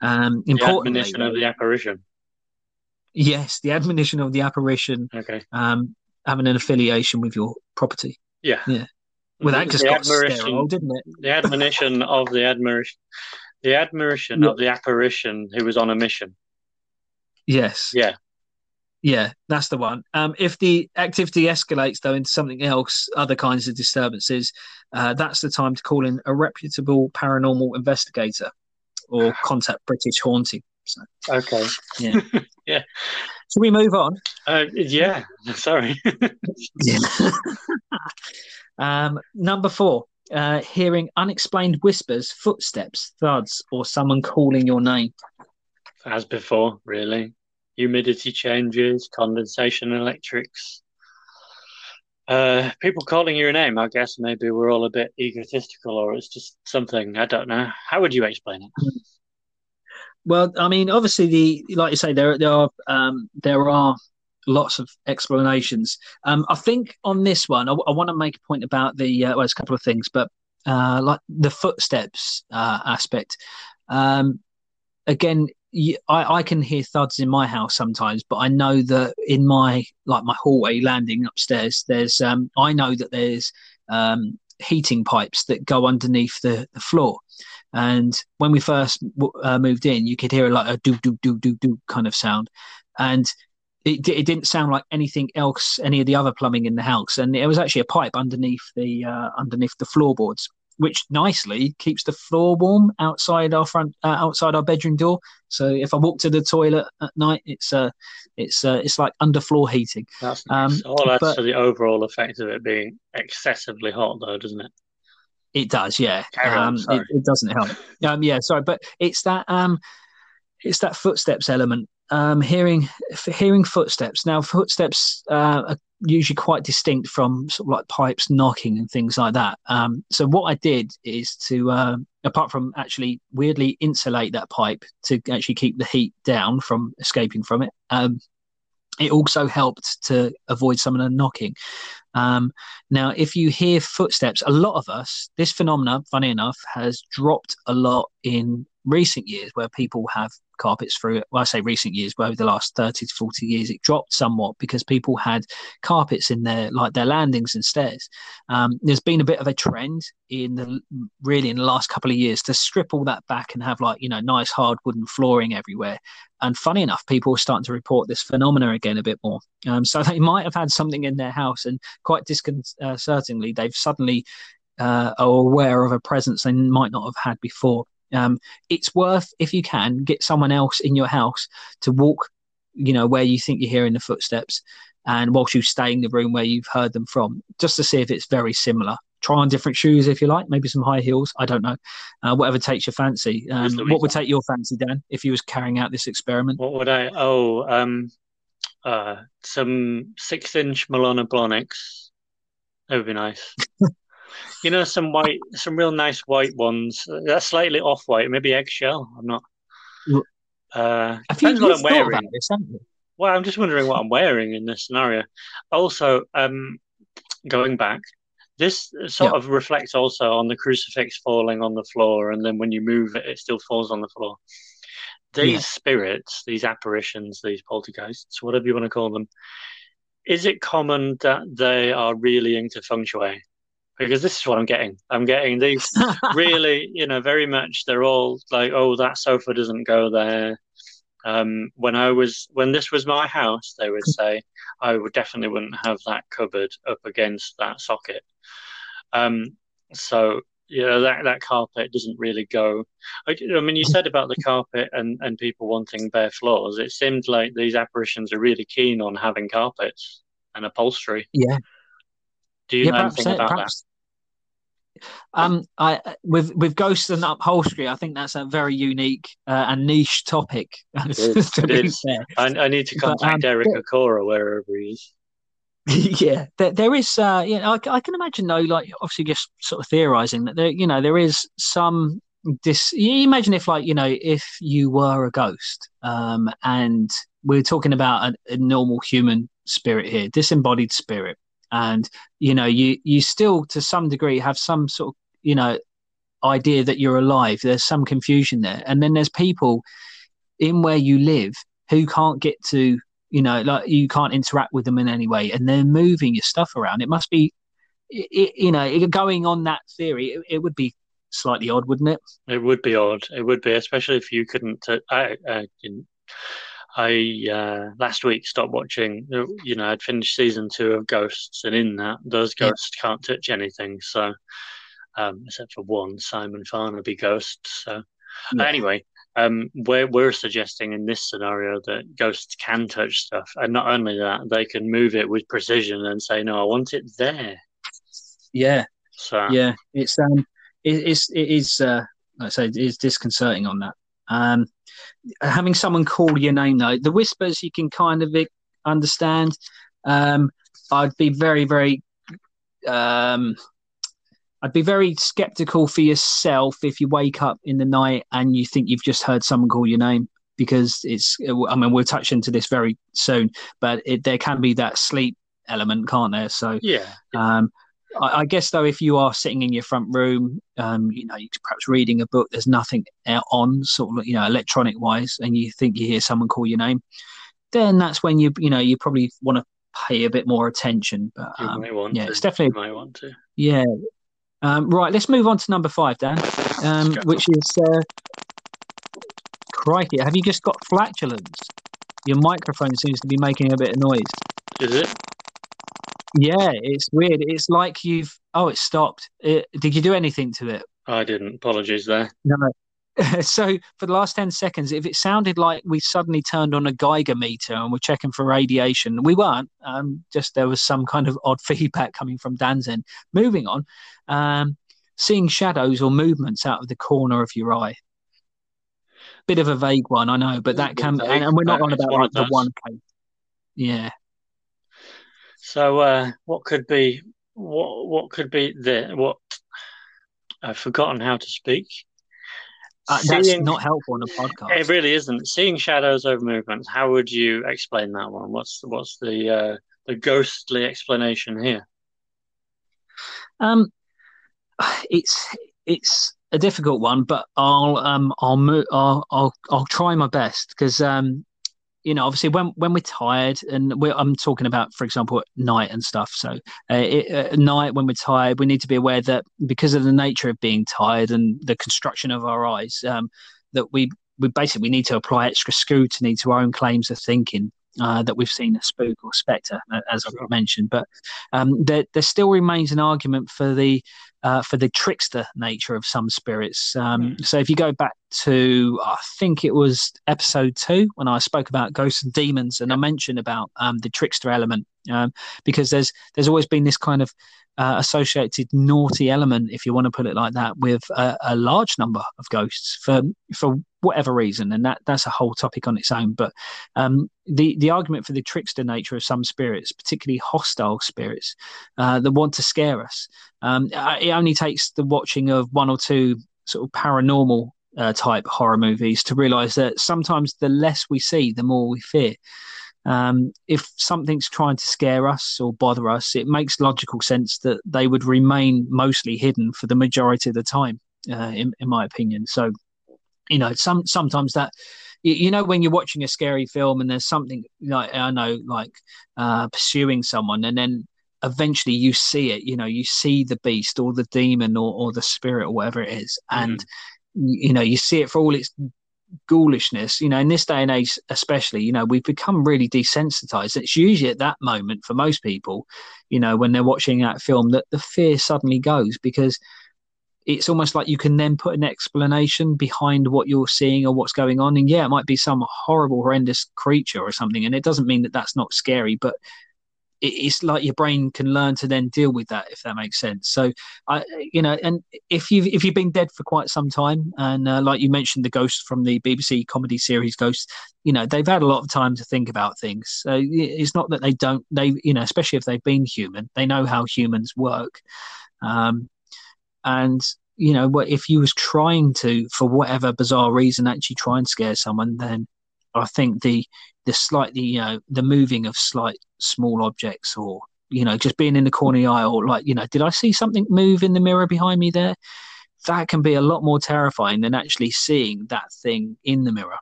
Um, the admonition of the apparition. Yes, the admonition of the apparition. Okay. Um, having an affiliation with your property. Yeah. Yeah. Well, that just got sterile, didn't it? The admonition of the admiration, the admiration yeah. of the apparition who was on a mission. Yes. Yeah. Yeah, that's the one. Um, if the activity escalates though into something else, other kinds of disturbances, uh, that's the time to call in a reputable paranormal investigator or contact British Haunting. So, Okay. Yeah. yeah. Shall we move on? Uh, yeah. Sorry. Yeah. um, number four, uh, hearing unexplained whispers, footsteps, thuds, or someone calling your name. As before, really. Humidity changes, condensation electrics. Uh, people calling your name, I guess maybe we're all a bit egotistical or it's just something, I don't know. How would you explain it? Well, I mean, obviously, the like you say, there there are um, there are lots of explanations. Um, I think on this one, I, want to make a point about the uh, well, there's a couple of things, but uh, like the footsteps uh, aspect. Um, again, I, I can hear thuds in my house sometimes, but I know that in my like my hallway landing upstairs, there's um, I know that there's um, heating pipes that go underneath the, the floor. And when we first uh, moved in, you could hear like a do do do do do kind of sound, and it, it didn't sound like anything else, any of the other plumbing in the house. And it was actually a pipe underneath the uh, underneath the floorboards, which nicely keeps the floor warm outside our front uh, outside our bedroom door. So if I walk to the toilet at night, it's uh it's uh, it's like underfloor heating. That's nice. Um, All adds but, to the overall effect of it being excessively hot, though, doesn't it? It does, yeah. Um, it, it, doesn't help. Um, yeah, sorry, but it's that um, it's that footsteps element. Um, hearing hearing footsteps. Now, footsteps uh, are usually quite distinct from sort of like pipes knocking and things like that. Um, so what I did is to, uh, apart from actually weirdly insulate that pipe to actually keep the heat down from escaping from it. Um, it also helped to avoid some of the knocking. Um, now, if you hear footsteps, a lot of us, this phenomena, funny enough, has dropped a lot in recent years where people have carpets through. Well, I say recent years, but over the last 30 to 40 years, it dropped somewhat because people had carpets in their, like their landings and stairs. Um, there's been a bit of a trend in the, really in the last couple of years to strip all that back and have like, you know, nice hard wooden flooring everywhere. And funny enough, people are starting to report this phenomena again a bit more. Um, so they might have had something in their house and quite disconcertingly, they've suddenly uh, are aware of a presence they might not have had before. Um, it's worth, if you can, get someone else in your house to walk, you know, where you think you're hearing the footsteps, and whilst you stay in the room where you've heard them from, just to see if it's very similar. Try on different shoes if you like, maybe some high heels. I don't know, uh, whatever takes your fancy. Um, what would take your fancy, Dan, if you was carrying out this experiment? What would I? Oh, um, uh, some six-inch Manolo Blahniks. That would be nice. You know, some white, some real nice white ones. That's slightly off white, maybe eggshell. I'm not. Uh, depends what I'm wearing. This, well, I'm just wondering what I'm wearing in this scenario. Also, um, going back, this sort yeah. of reflects also on the crucifix falling on the floor, and then when you move it, it still falls on the floor. These yeah. spirits, these apparitions, these poltergeists, whatever you want to call them, is it common that they are really into feng shui? Because this is what I'm getting. I'm getting these really, you know, very much. They're all like, oh, that sofa doesn't go there. Um, when I was when this was my house, they would say I would definitely wouldn't have that cupboard up against that socket. Um, so you know that that carpet doesn't really go. I, I, mean, you said about the carpet and and people wanting bare floors. It seemed like these apparitions are really keen on having carpets and upholstery. Yeah. Do you yeah, know anything about perhaps, um, I with with ghosts and upholstery, I think that's a very unique uh, and niche topic. Is. it is. I, I, need to contact but, um, Derek Acorah wherever he is. yeah, there, there is. Uh, yeah, I, I, can imagine though. Like, obviously, just sort of theorizing that there, you know, there is some. This. You imagine if, like, you know, if you were a ghost, um, and we're talking about a, a normal human spirit here, disembodied spirit, and you know you you still to some degree have some sort of you know idea that you're alive. There's some confusion there. And then there's people in where you live who can't get to you know like you can't interact with them in any way. And they're moving your stuff around. It must be it, you know going on that theory it, it, would be slightly odd wouldn't it? It would be odd. It would be especially if you couldn't uh, I, I, I uh, last week stopped watching. You know, I'd finished season two of Ghosts, and in that, those ghosts yeah. can't touch anything. So, um, except for one Simon Farnaby ghost. So, yeah. anyway, um, we're we're suggesting in this scenario that ghosts can touch stuff, and not only that, they can move it with precision and say, "No, I want it there." Yeah. So yeah, it's um, it, it's it is uh, like I say it is disconcerting on that. Um, having someone call your name though, the whispers you can kind of understand. Um, I'd be very very um I'd be very skeptical for yourself if you wake up in the night and you think you've just heard someone call your name because it's. I mean, we'll touch into this very soon, but it, there can be that sleep element, can't there? So yeah. Um, I, I, guess though, if you are sitting in your front room, um, you know, perhaps reading a book, there's nothing on, sort of, you know, electronic wise, and you think you hear someone call your name, then that's when you, you know, you probably want to pay a bit more attention. But um, yeah, to. it's definitely. You might want to. Yeah, um, right, let's move on to number five, Dan, um, which is uh, crikey. Have you just got flatulence? Your microphone seems to be making a bit of noise. Is it? Yeah, it's weird. It's like you've. Oh, it stopped. It, did you do anything to it? I didn't. Apologies there. No. so for the last 10 seconds if it sounded like we suddenly turned on a geiger meter and we're checking for radiation we weren't um, just there was some kind of odd feedback coming from dan's end moving on um, seeing shadows or movements out of the corner of your eye bit of a vague one i know but that can and, and we're not on about like the one case yeah so uh, what could be what what could be the what i've forgotten how to speak uh, that's Seeing, not helpful on a podcast. It really isn't. Seeing shadows over movements. How would you explain that one? What's what's the uh, the ghostly explanation here? Um, it's it's a difficult one, but I'll um I'll I'll I'll, I'll try my best because um you know, obviously when when we're tired, and we're, I'm talking about, for example, at night and stuff. So uh, it, at night when we're tired, we need to be aware that because of the nature of being tired and the construction of our eyes, um, that we we basically need to apply extra scrutiny to our own claims of thinking. Uh, that we've seen a spook or spectre, as I've mentioned, but um, there, there still remains an argument for the uh, for the trickster nature of some spirits. Um, mm. So if you go back to, I think it was episode two when I spoke about ghosts and demons, and I mentioned about um, the trickster element, um, because there's there's always been this kind of uh, associated naughty element, if you want to put it like that, with a, a, large number of ghosts for for whatever reason, and that that's a whole topic on its own. But um, the the argument for the trickster nature of some spirits, particularly hostile spirits uh, that want to scare us, um, it only takes the watching of one or two sort of paranormal uh, type horror movies to realize that sometimes the less we see, the more we fear. Um, if something's trying to scare us or bother us, it makes logical sense that they would remain mostly hidden for the majority of the time, uh, in, in my opinion. So, you know, some sometimes that you, know when you're watching a scary film and there's something like I know like uh, pursuing someone, and then eventually you see it. You know, you see the beast or the demon or, or the spirit or whatever it is, and mm-hmm. You know you see it for all its ghoulishness, you know, in this day and age, especially, you know, we've become really desensitized. It's usually at that moment for most people, you know, when they're watching that film that the fear suddenly goes because it's almost like you can then put an explanation behind what you're seeing or what's going on. And yeah, it might be some horrible, horrendous creature or something. And it doesn't mean that that's not scary, but it's like your brain can learn to then deal with that if that makes sense. So i you know and if you've if you've been dead for quite some time and uh, like you mentioned the ghost from the bbc comedy series ghost you know they've had a lot of time to think about things. So it's not that they don't they you know especially if they've been human they know how humans work. Um, and you know what if you was trying to for whatever bizarre reason actually try and scare someone then i think the the slightly you know the moving of slight small objects or you know just being in the corner of the eye or like you know did i see something move in the mirror behind me there? That can be a lot more terrifying than actually seeing that thing in the mirror.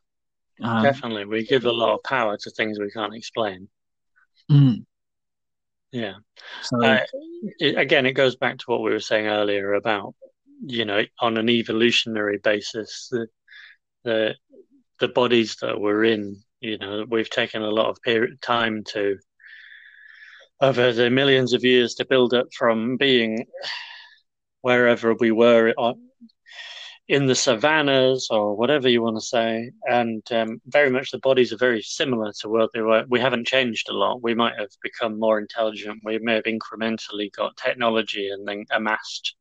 Um, definitely. We give a lot of power to things we can't explain. Mm. yeah. So, uh, it, again it goes back to what we were saying earlier about you know on an evolutionary basis the the the bodies that we're in you know, we've taken a lot of period time to over the millions of years to build up from being wherever we were uh, in the savannas or whatever you want to say, and um, very much the bodies are very similar to what they were. We haven't changed a lot. We might have become more intelligent. We may have incrementally got technology and then amassed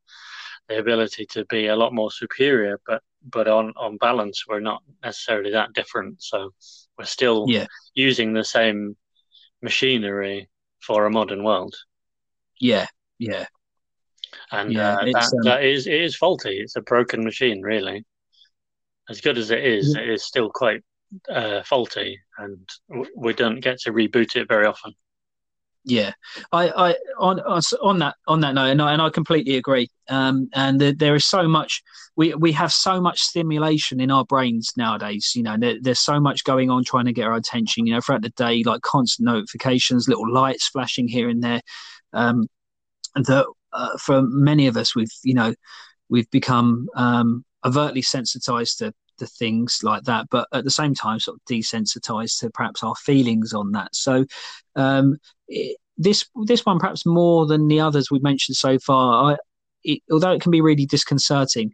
the ability to be a lot more superior. But but on on balance, we're not necessarily that different. So we're still yeah. using the same machinery for a modern world. Yeah, yeah, and yeah, uh, that, um, that is it is faulty. It's a broken machine, really. As good as it is, it is still quite uh, faulty, and we don't get to reboot it very often. Yeah, I, I on on that on that note, and I, and I completely agree. Um, and the, there is so much we we have so much stimulation in our brains nowadays. You know, there, there's so much going on trying to get our attention. You know, throughout the day, like constant notifications, little lights flashing here and there. Um, that uh, for many of us, we've you know we've become um, overtly sensitized to to things like that, but at the same time, sort of desensitized to perhaps our feelings on that. So, um, it, this this one perhaps more than the others we've mentioned so far. I, it, although it can be really disconcerting,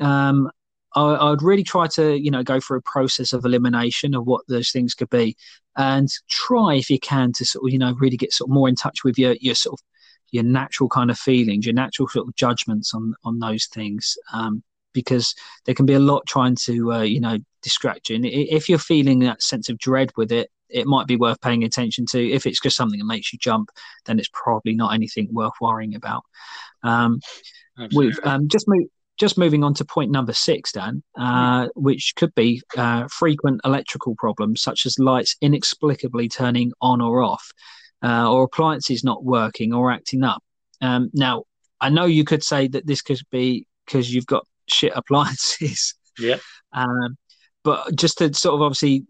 um, I, would really try to you know go for a process of elimination of what those things could be, and try if you can to sort of you know really get sort of more in touch with your your sort of your natural kind of feelings, your natural sort of judgments on on those things, um, because there can be a lot trying to uh, you know distract you. And if you're feeling that sense of dread with it, it might be worth paying attention to. If it's just something that makes you jump, then it's probably not anything worth worrying about. Um, we've um, just moved. Just moving on to point number six, Dan, uh, which could be uh, frequent electrical problems such as lights inexplicably turning on or off uh, or appliances not working or acting up. Um, now, I know you could say that this could be because you've got shit appliances. Yeah. Um, but just to sort of obviously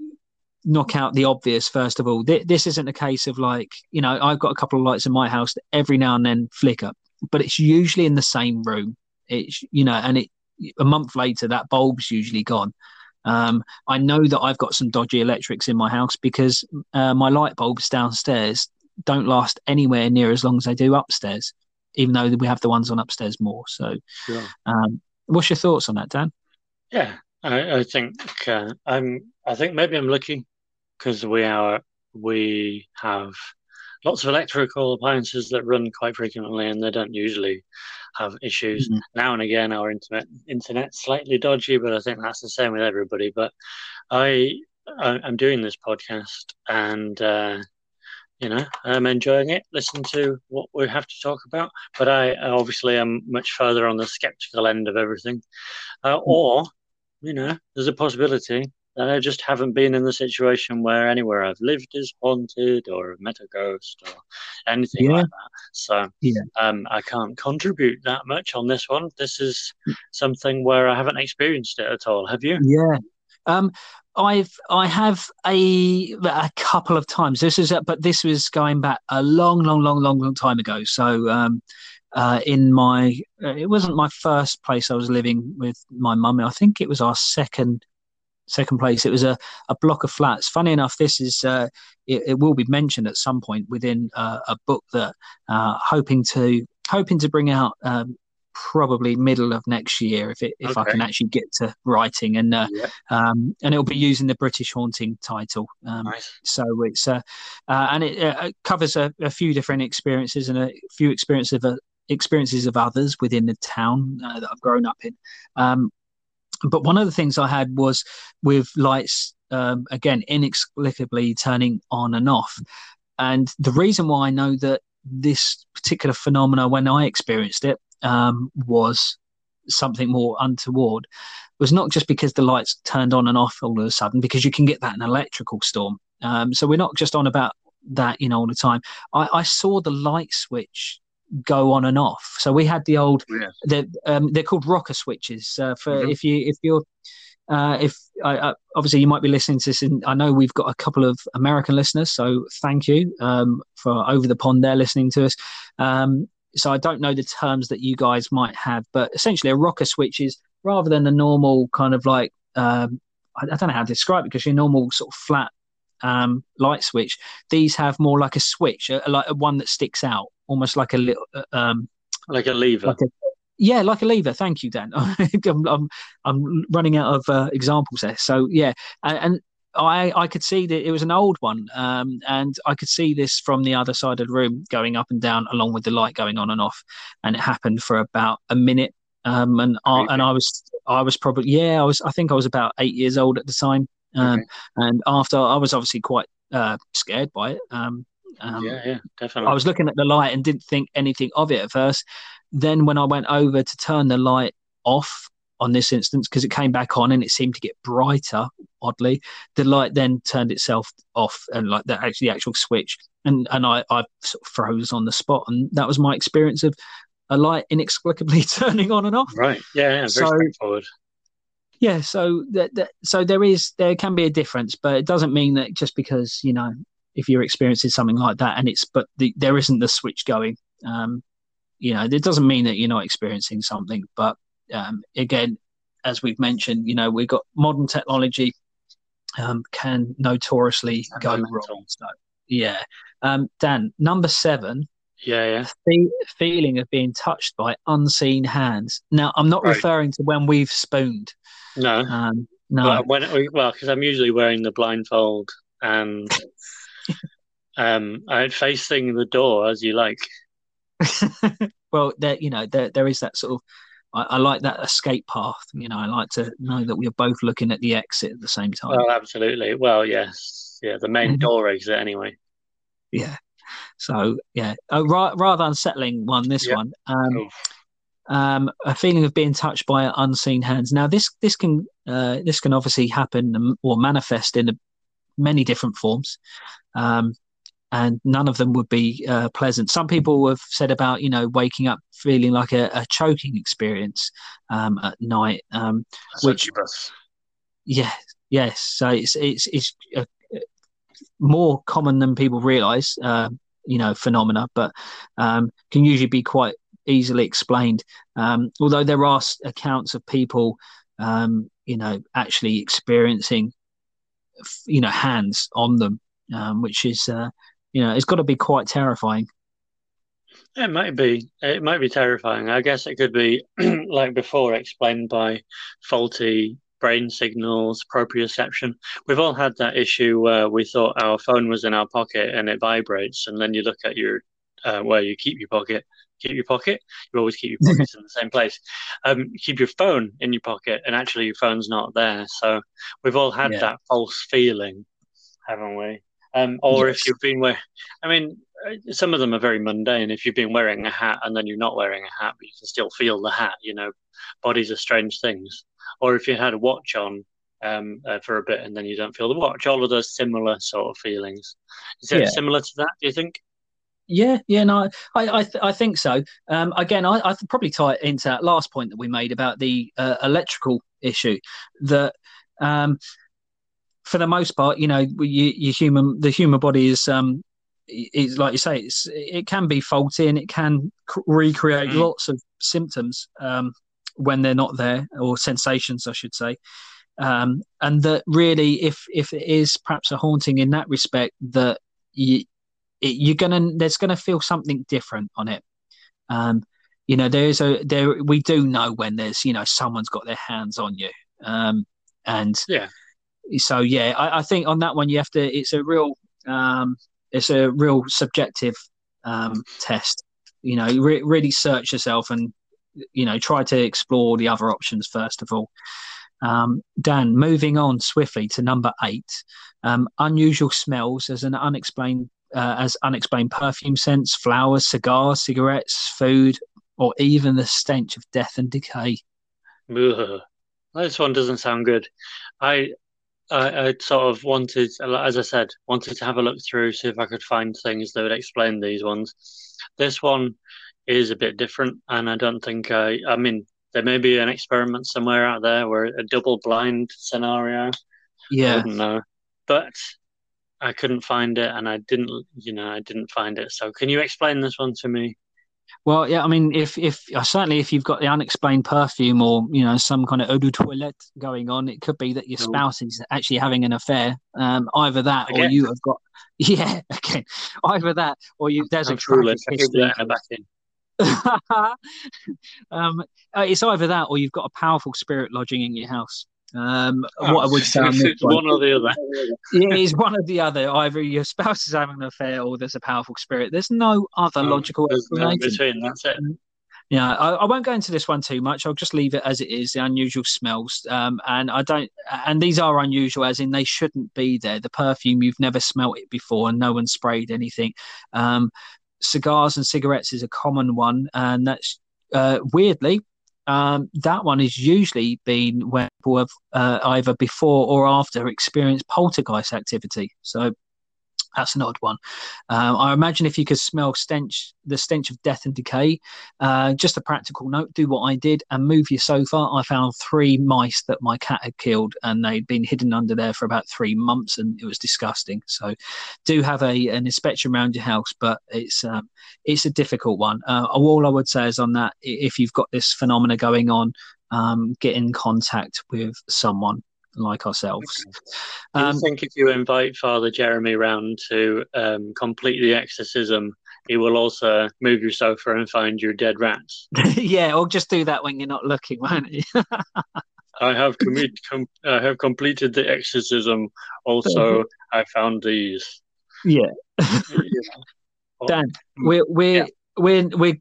knock out the obvious, first of all, th- this isn't a case of like, you know, I've got a couple of lights in my house that every now and then flicker, but it's usually in the same room. It's, you know, and it, a month later, that bulb's usually gone. Um, I know that I've got some dodgy electrics in my house because uh, my light bulbs downstairs don't last anywhere near as long as they do upstairs, even though we have the ones on upstairs more. So, sure. um, what's your thoughts on that, Dan? Yeah, I, I think uh, I'm. I think maybe I'm lucky because we are we have lots of electrical appliances that run quite frequently, and they don't usually have issues. Mm-hmm. Now and again, our internet internet's slightly dodgy, but I think that's the same with everybody. But I, I am doing this podcast, and uh, you know, I'm enjoying it. Listen to what we have to talk about, but I obviously am much further on the skeptical end of everything. Uh, hmm. or, you know, there's a possibility that I just haven't been in the situation where anywhere I've lived is haunted or met a ghost or anything yeah. like that. So yeah. um, I can't contribute that much on this one. This is hmm. something where I haven't experienced it at all. Have you? Yeah. Um, I've I have a a couple of times. This is a, but this was going back a long, long, long, long, long time ago. So um, uh, in my uh, it wasn't my first place I was living with my mum. I think it was our second second place. It was a, a block of flats. Funny enough, this is uh, it, it, will be mentioned at some point within uh, a book that uh, hoping to hoping to bring out um, probably middle of next year if it, if okay. I can actually get to writing and uh, yeah. um, and it'll be using the British haunting title. Um, nice. So it's uh, uh, and it, uh, covers a, a, few different experiences and a few experiences of uh, experiences of others within the town uh, that I've grown up in. Um, but one of the things I had was with lights um, again inexplicably turning on and off. And the reason why I know that this particular phenomena, when I experienced it, um, was something more untoward was not just because the lights turned on and off all of a sudden, because you can get that in an electrical storm. Um, so we're not just on about that, you know, all the time. I, I, saw the light switch go on and off. So we had the old, they're, um, they're called rocker switches. Uh, for mm-hmm. if you if you're uh, if uh, obviously you might be listening to this, and I know we've got a couple of American listeners, so thank you um, for over the pond there listening to us. Um, so I don't know the terms that you guys might have, but essentially a rocker switch is rather than the normal kind of like um, I, I, don't know how to describe it because your normal sort of flat um, light switch. These have more like a switch, a, like a one that sticks out, almost like a little, uh, um, like a lever. Like a, yeah, like a lever. Thank you, Dan. I'm, I'm, I'm running out of uh, examples there. So yeah, and, and, I I could see that it was an old one, um, and I could see this from the other side of the room going up and down, along with the light going on and off, and it happened for about a minute. Um, and I, and I was I was probably yeah I was I think I was about eight years old at the time, um, okay. and after I was obviously quite uh, scared by it. Um, um, yeah, yeah, definitely. I was looking at the light and didn't think anything of it at first. Then when I went over to turn the light off on this instance, because it came back on and it seemed to get brighter, oddly, the light then turned itself off and like the actually the actual switch. And and I, I sort of froze on the spot. And that was my experience of a light inexplicably turning on and off. Right. Yeah, yeah very so, straightforward. Yeah, so that, that so there is there can be a difference, but it doesn't mean that just because you know if you're experiencing something like that and it's but the, there isn't the switch going um, you know it doesn't mean that you're not experiencing something but um, again as we've mentioned you know we've got modern technology um, can notoriously go wrong. So yeah. Um, dan number seven yeah yeah. the feeling of being touched by unseen hands. Now i'm not right. referring to when we've spooned. No. Um, no. Well when, well because i'm usually wearing the blindfold and um, I'd facing the door as you like. well, there, you know, there there is that sort of. I, I, like that escape path. You know, I like to know that we are both looking at the exit at the same time. Well, absolutely. Well, yes, yeah, the main door exit anyway. Yeah. So yeah, a ra- rather unsettling one. This yep. one. Um, um, a feeling of being touched by unseen hands. Now, this this can uh, this can obviously happen or manifest in a, many different forms. Um, and none of them would be uh, pleasant. Some people have said about you know waking up feeling like a, a choking experience um, at night, um, which yeah, yes. So it's it's it's uh, more common than people realise. Uh, you know, phenomena, but um, can usually be quite easily explained. Um, although there are accounts of people, um, you know, actually experiencing, you know, hands on them, um, which is uh, you know, it's got to be quite terrifying. It might be. It might be terrifying. I guess it could be, like before, explained by faulty brain signals, proprioception. We've all had that issue where we thought our phone was in our pocket and it vibrates, and then you look at your uh, where you keep your pocket. Keep your pocket. You always keep your pockets in the same place. Um, keep your phone in your pocket, and actually your phone's not there. So we've all had yeah. that false feeling, haven't we? Um, or yes. if you've been wearing, I mean, uh, some of them are very mundane. If you've been wearing a hat and then you're not wearing a hat, but you can still feel the hat, you know, bodies are strange things. Or if you had a watch on um, uh, for a bit and then you don't feel the watch, all of those similar sort of feelings. Is it yeah. similar to that, do you think? Yeah, yeah, no, I, I, th- I think so. Um, again, I, I probably tie it into that last point that we made about the uh, electrical issue. That um, for the most part, you know, you, you human the human body is um is like you say, it's it can be faulty and it can c- recreate mm. lots of symptoms um, when they're not there or sensations, I should say. Um, and that really, if if it is perhaps a haunting in that respect, that you it, you're gonna there's gonna feel something different on it. Um, you know, there's a there we do know when there's you know someone's got their hands on you, um, and yeah so yeah, I, I, think on that one you have to. It's a real, um, it's a real subjective um, test. You know, re- really search yourself and you know try to explore the other options first of all. Um, Dan, moving on swiftly to number eight, um, unusual smells as an unexplained uh, as unexplained perfume scents, flowers, cigars, cigarettes, food, or even the stench of death and decay. Ugh. This one doesn't sound good. I I, I sort of wanted, as I said, wanted to have a look through, see if I could find things that would explain these ones. This one is a bit different, and I don't think I. I mean, there may be an experiment somewhere out there where a double blind scenario. Yeah. I wouldn't know, but I couldn't find it, and I didn't. You know, I didn't find it. So, can you explain this one to me? Well, yeah, I mean, if if uh, certainly if you've got the unexplained perfume or you know some kind of eau de toilette going on, it could be that your spouse is actually having an affair. Um, either that, again. or you have got yeah, okay, either that, or you there's I'm a history. back in. um, uh, it's either that, or you've got a powerful spirit lodging in your house. Um, oh, what I would say on this one, one or the other. yeah, it's one or the other. Either your spouse is having an affair or there's a powerful spirit. There's no other oh, logical explanation. That's it. Um, yeah, I, I, won't go into this one too much. I'll just leave it as it is. The unusual smells, um, and I don't. And these are unusual, as in they shouldn't be there. The perfume you've never smelt it before, and no one sprayed anything. Um, cigars and cigarettes is a common one, and that's uh, weirdly um, that one has usually been where people have uh, either before or after experienced poltergeist activity. So that's an odd one. Um, I imagine if you could smell stench, the stench of death and decay, uh, just a practical note, do what I did and move your sofa. I found three mice that my cat had killed and they'd been hidden under there for about three months and it was disgusting. So do have a an inspection around your house, but it's um, it's a difficult one. Uh, all I would say is on that, if you've got this phenomena going on, um, get in contact with someone like ourselves. Okay. Um, I think if you invite Father Jeremy round to um, complete the exorcism, he will also move your sofa and find your dead rats. yeah, or just do that when you're not looking, won't he? I have commi- com- I have completed the exorcism. Also, I found these. Yeah. yeah. Dan, we're we're yeah. we're we're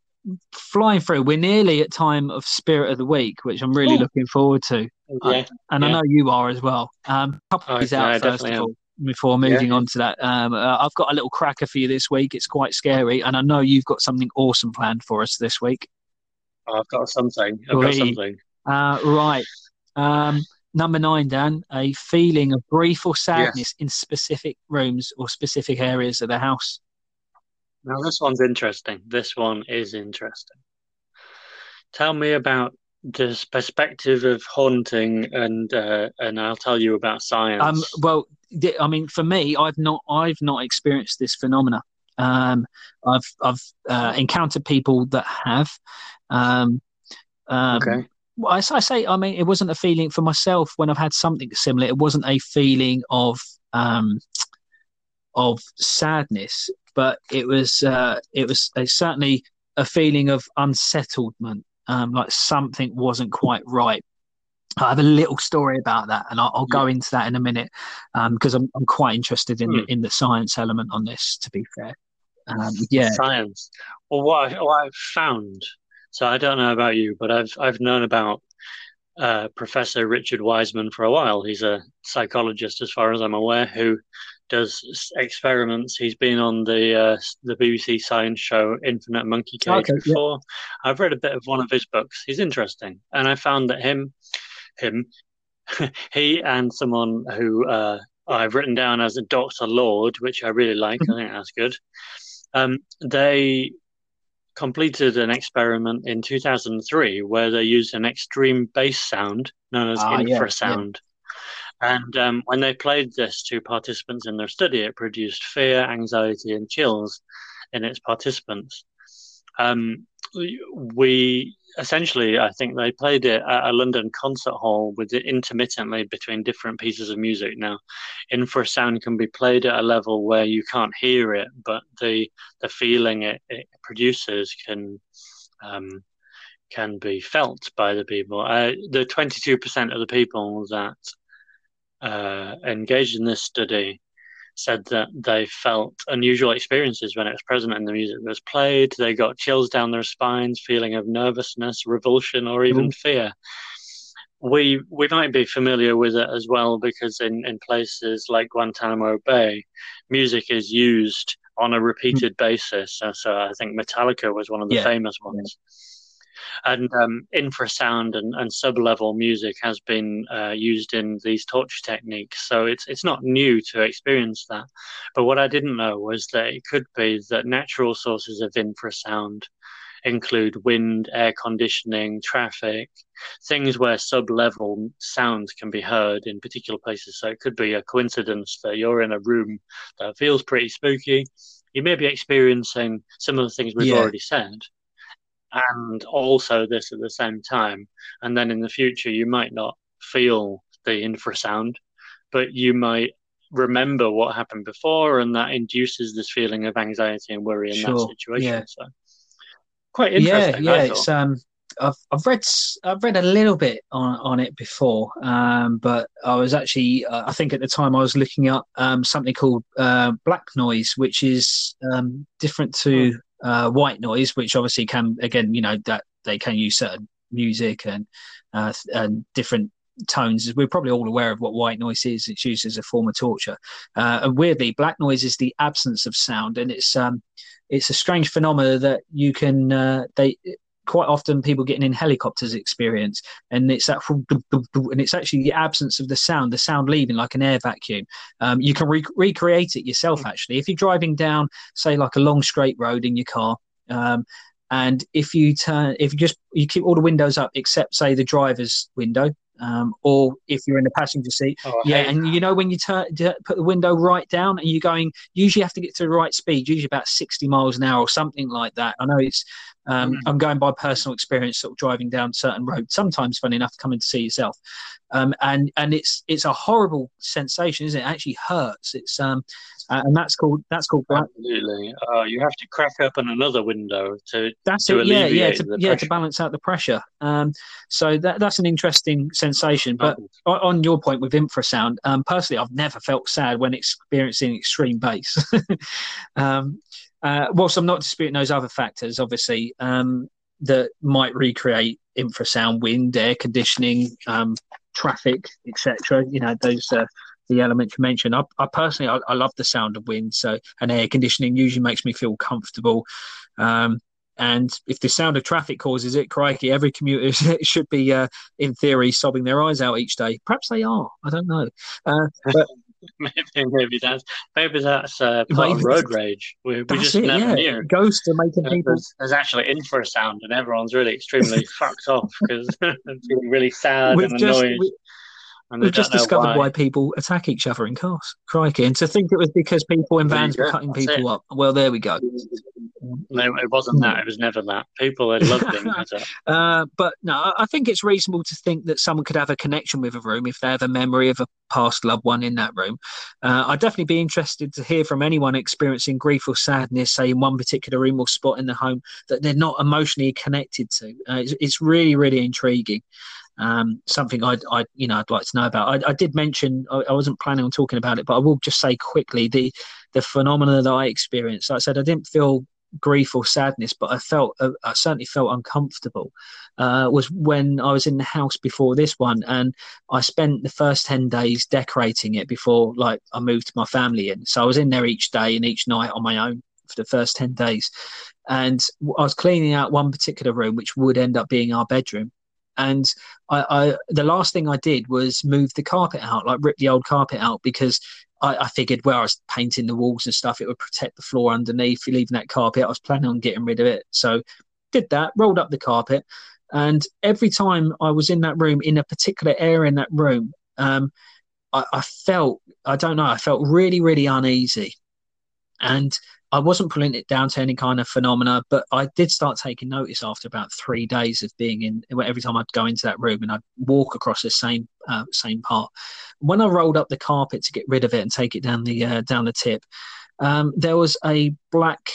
flying through. We're nearly at time of Spirit of the Week, which I'm really Ooh. looking forward to. Yeah, and yeah. I know you are as well. Um, couple oh, out first of all before moving yeah. on to that. Um, uh, I've got a little cracker for you this week. It's quite scary, and I know you've got something awesome planned for us this week. Oh, I've got something. I've got something. Uh, right. Um, number nine, Dan. A feeling of grief or sadness yes. in specific rooms or specific areas of the house. Now, this one's interesting. This one is interesting. Tell me about this perspective of haunting, and uh, and I'll tell you about science. Um, well, I mean, for me, I've not I've not experienced this phenomena. Um, I've I've uh, encountered people that have. Um, um, okay. As I say, I mean, it wasn't a feeling for myself when I've had something similar. It wasn't a feeling of um, of sadness, but it was uh, it was a, certainly a feeling of unsettlement, um, like something wasn't quite right. I have a little story about that, and I'll, I'll go yeah. into that in a minute because um, I'm I'm quite interested in mm. in the science element on this. To be fair, um, yeah, science. Well, what, I, what I've found. So I don't know about you, but I've I've known about uh, Professor Richard Wiseman for a while. He's a psychologist, as far as I'm aware, who does experiments. He's been on the uh, the BBC science show Infinite Monkey Cage okay, before. Yeah. I've read a bit of one of his books. He's interesting, and I found that him, him, he and someone who uh, I've written down as a Doctor Lord, which I really like. I think that's good. Um, they completed an experiment in 2003 where they used an extreme bass sound known as ah, infrasound. Yeah, and um, when they played this to participants in their study, it produced fear, anxiety, and chills in its participants. Um, we essentially, I think they played it at a London concert hall with it intermittently between different pieces of music. Now, infrasound can be played at a level where you can't hear it, but the the feeling it, it produces can um, can be felt by the people. Uh, the twenty two percent of the people that uh, engaged in this study said that they felt unusual experiences when it was present and the music was played. They got chills down their spines, feeling of nervousness, revulsion, or even mm. fear. We we might be familiar with it as well because in, in places like Guantanamo Bay, music is used on a repeated mm. basis. So, so, I think Metallica was one of the yeah. famous ones. Yeah and um, infrasound and, and sub-level music has been uh, used in these torture techniques. So it's it's not new to experience that. But what I didn't know was that it could be that natural sources of infrasound include wind, air conditioning, traffic, things where sub-level sounds can be heard in particular places. So it could be a coincidence that you're in a room that feels pretty spooky. You may be experiencing some of the things we've yeah. already said, and also this at the same time. And then in the future, you might not feel the infrasound, but you might remember what happened before, and that induces this feeling of anxiety and worry in sure. that situation. Yeah. So quite interesting. Yeah, yeah. It's um, I've I've read I've read a little bit on on it before, um, but I was actually uh, I think at the time I was looking up um, something called uh, black noise, which is um, different to hmm. Uh, white noise, which obviously can again you know that they can use certain music and uh, and different tones. We're probably all aware of what white noise is. It's used as a form of torture. Uh, and weirdly, black noise is the absence of sound, and it's um, it's a strange phenomena that you can uh, they quite often people getting in helicopters experience and it's that and it's actually the absence of the sound the sound leaving like an air vacuum um, you can re- recreate it yourself actually if you're driving down say like a long straight road in your car um, and if you turn if you just you keep all the windows up except say the driver's window um, or if you're in the passenger seat. Oh, yeah, and you know when you turn put the window right down and you're going, usually you have to get to the right speed, usually about 60 miles an hour or something like that. I know it's um, mm. I'm going by personal experience, sort of driving down certain roads. Sometimes, funny enough, coming to see yourself, um, and and it's it's a horrible sensation, isn't it? it actually hurts. It's um, uh, and that's called that's called absolutely. Uh, you have to crack open another window to that's to it. Yeah, yeah, to, yeah, to balance out the pressure. Um, so that that's an interesting sensation. But oh. on your point with infrasound, um, personally, I've never felt sad when experiencing extreme bass. um, uh, whilst I'm not disputing those other factors, obviously, um, that might recreate infrasound, wind, air conditioning, um, traffic, etc. You know, those uh, the elements you mentioned. I, I personally, I, I, love the sound of wind. So, and air conditioning usually makes me feel comfortable. Um, and if the sound of traffic causes it, crikey, every commuter should be, uh, in theory, sobbing their eyes out each day. Perhaps they are. I don't know. Uh, but maybe, maybe that's maybe that's uh, part of road rage. We, we just it, never yeah. knew. Goes to making people. There's, there's, actually infrasound, and everyone's really extremely fucked off because feeling really sad We've and just, annoyed. We, We've just discovered why. why. people attack each other in cars. Crikey. And to think it was because people in vans were cutting people it. up. Well, there we go. No, it wasn't that. It was never that. People had loved it. uh, but no, I think it's reasonable to think that someone could have a connection with a room if they have a memory of a past loved one in that room. Uh, I'd definitely be interested to hear from anyone experiencing grief or sadness, say in one particular room or spot in the home that they're not emotionally connected to. Uh, it's, it's really, really intriguing um, something I'd, I'd, you know I'd like to know about. I, I did mention I, I, wasn't planning on talking about it, but I will just say quickly the the phenomena that I experienced. Like I said I didn't feel grief or sadness, but I felt uh, I certainly felt uncomfortable. Uh, was when I was in the house before this one, and I spent the first ten days decorating it before like I moved my family in. So I was in there each day and each night on my own for the first ten days, and I was cleaning out one particular room, which would end up being our bedroom and I, I, the last thing I did was move the carpet out, like rip the old carpet out because I, I, figured where I was painting the walls and stuff, it would protect the floor underneath. Leaving that carpet, I was planning on getting rid of it, so did that, rolled up the carpet, and every time I was in that room, in a particular area in that room, um, I, I felt I don't know, I felt really really uneasy, and I wasn't pulling it down to any kind of phenomena, but I did start taking notice after about three days of being in. Every time I'd go into that room and I'd walk across the same uh, same part. When I rolled up the carpet to get rid of it and take it down the uh, down the tip, um, there was a black.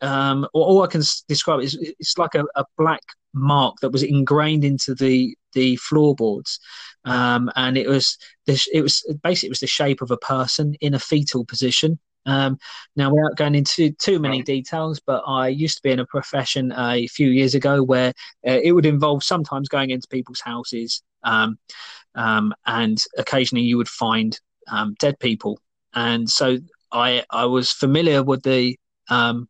Um, all I can describe is it's like a, a black mark that was ingrained into the the floorboards, um, and it was this. It was basically it was the shape of a person in a fetal position. Um, now, without going into too many details, but I used to be in a profession a few years ago where uh, it would involve sometimes going into people's houses, um, um, and occasionally you would find um, dead people. And so I I was familiar with the um,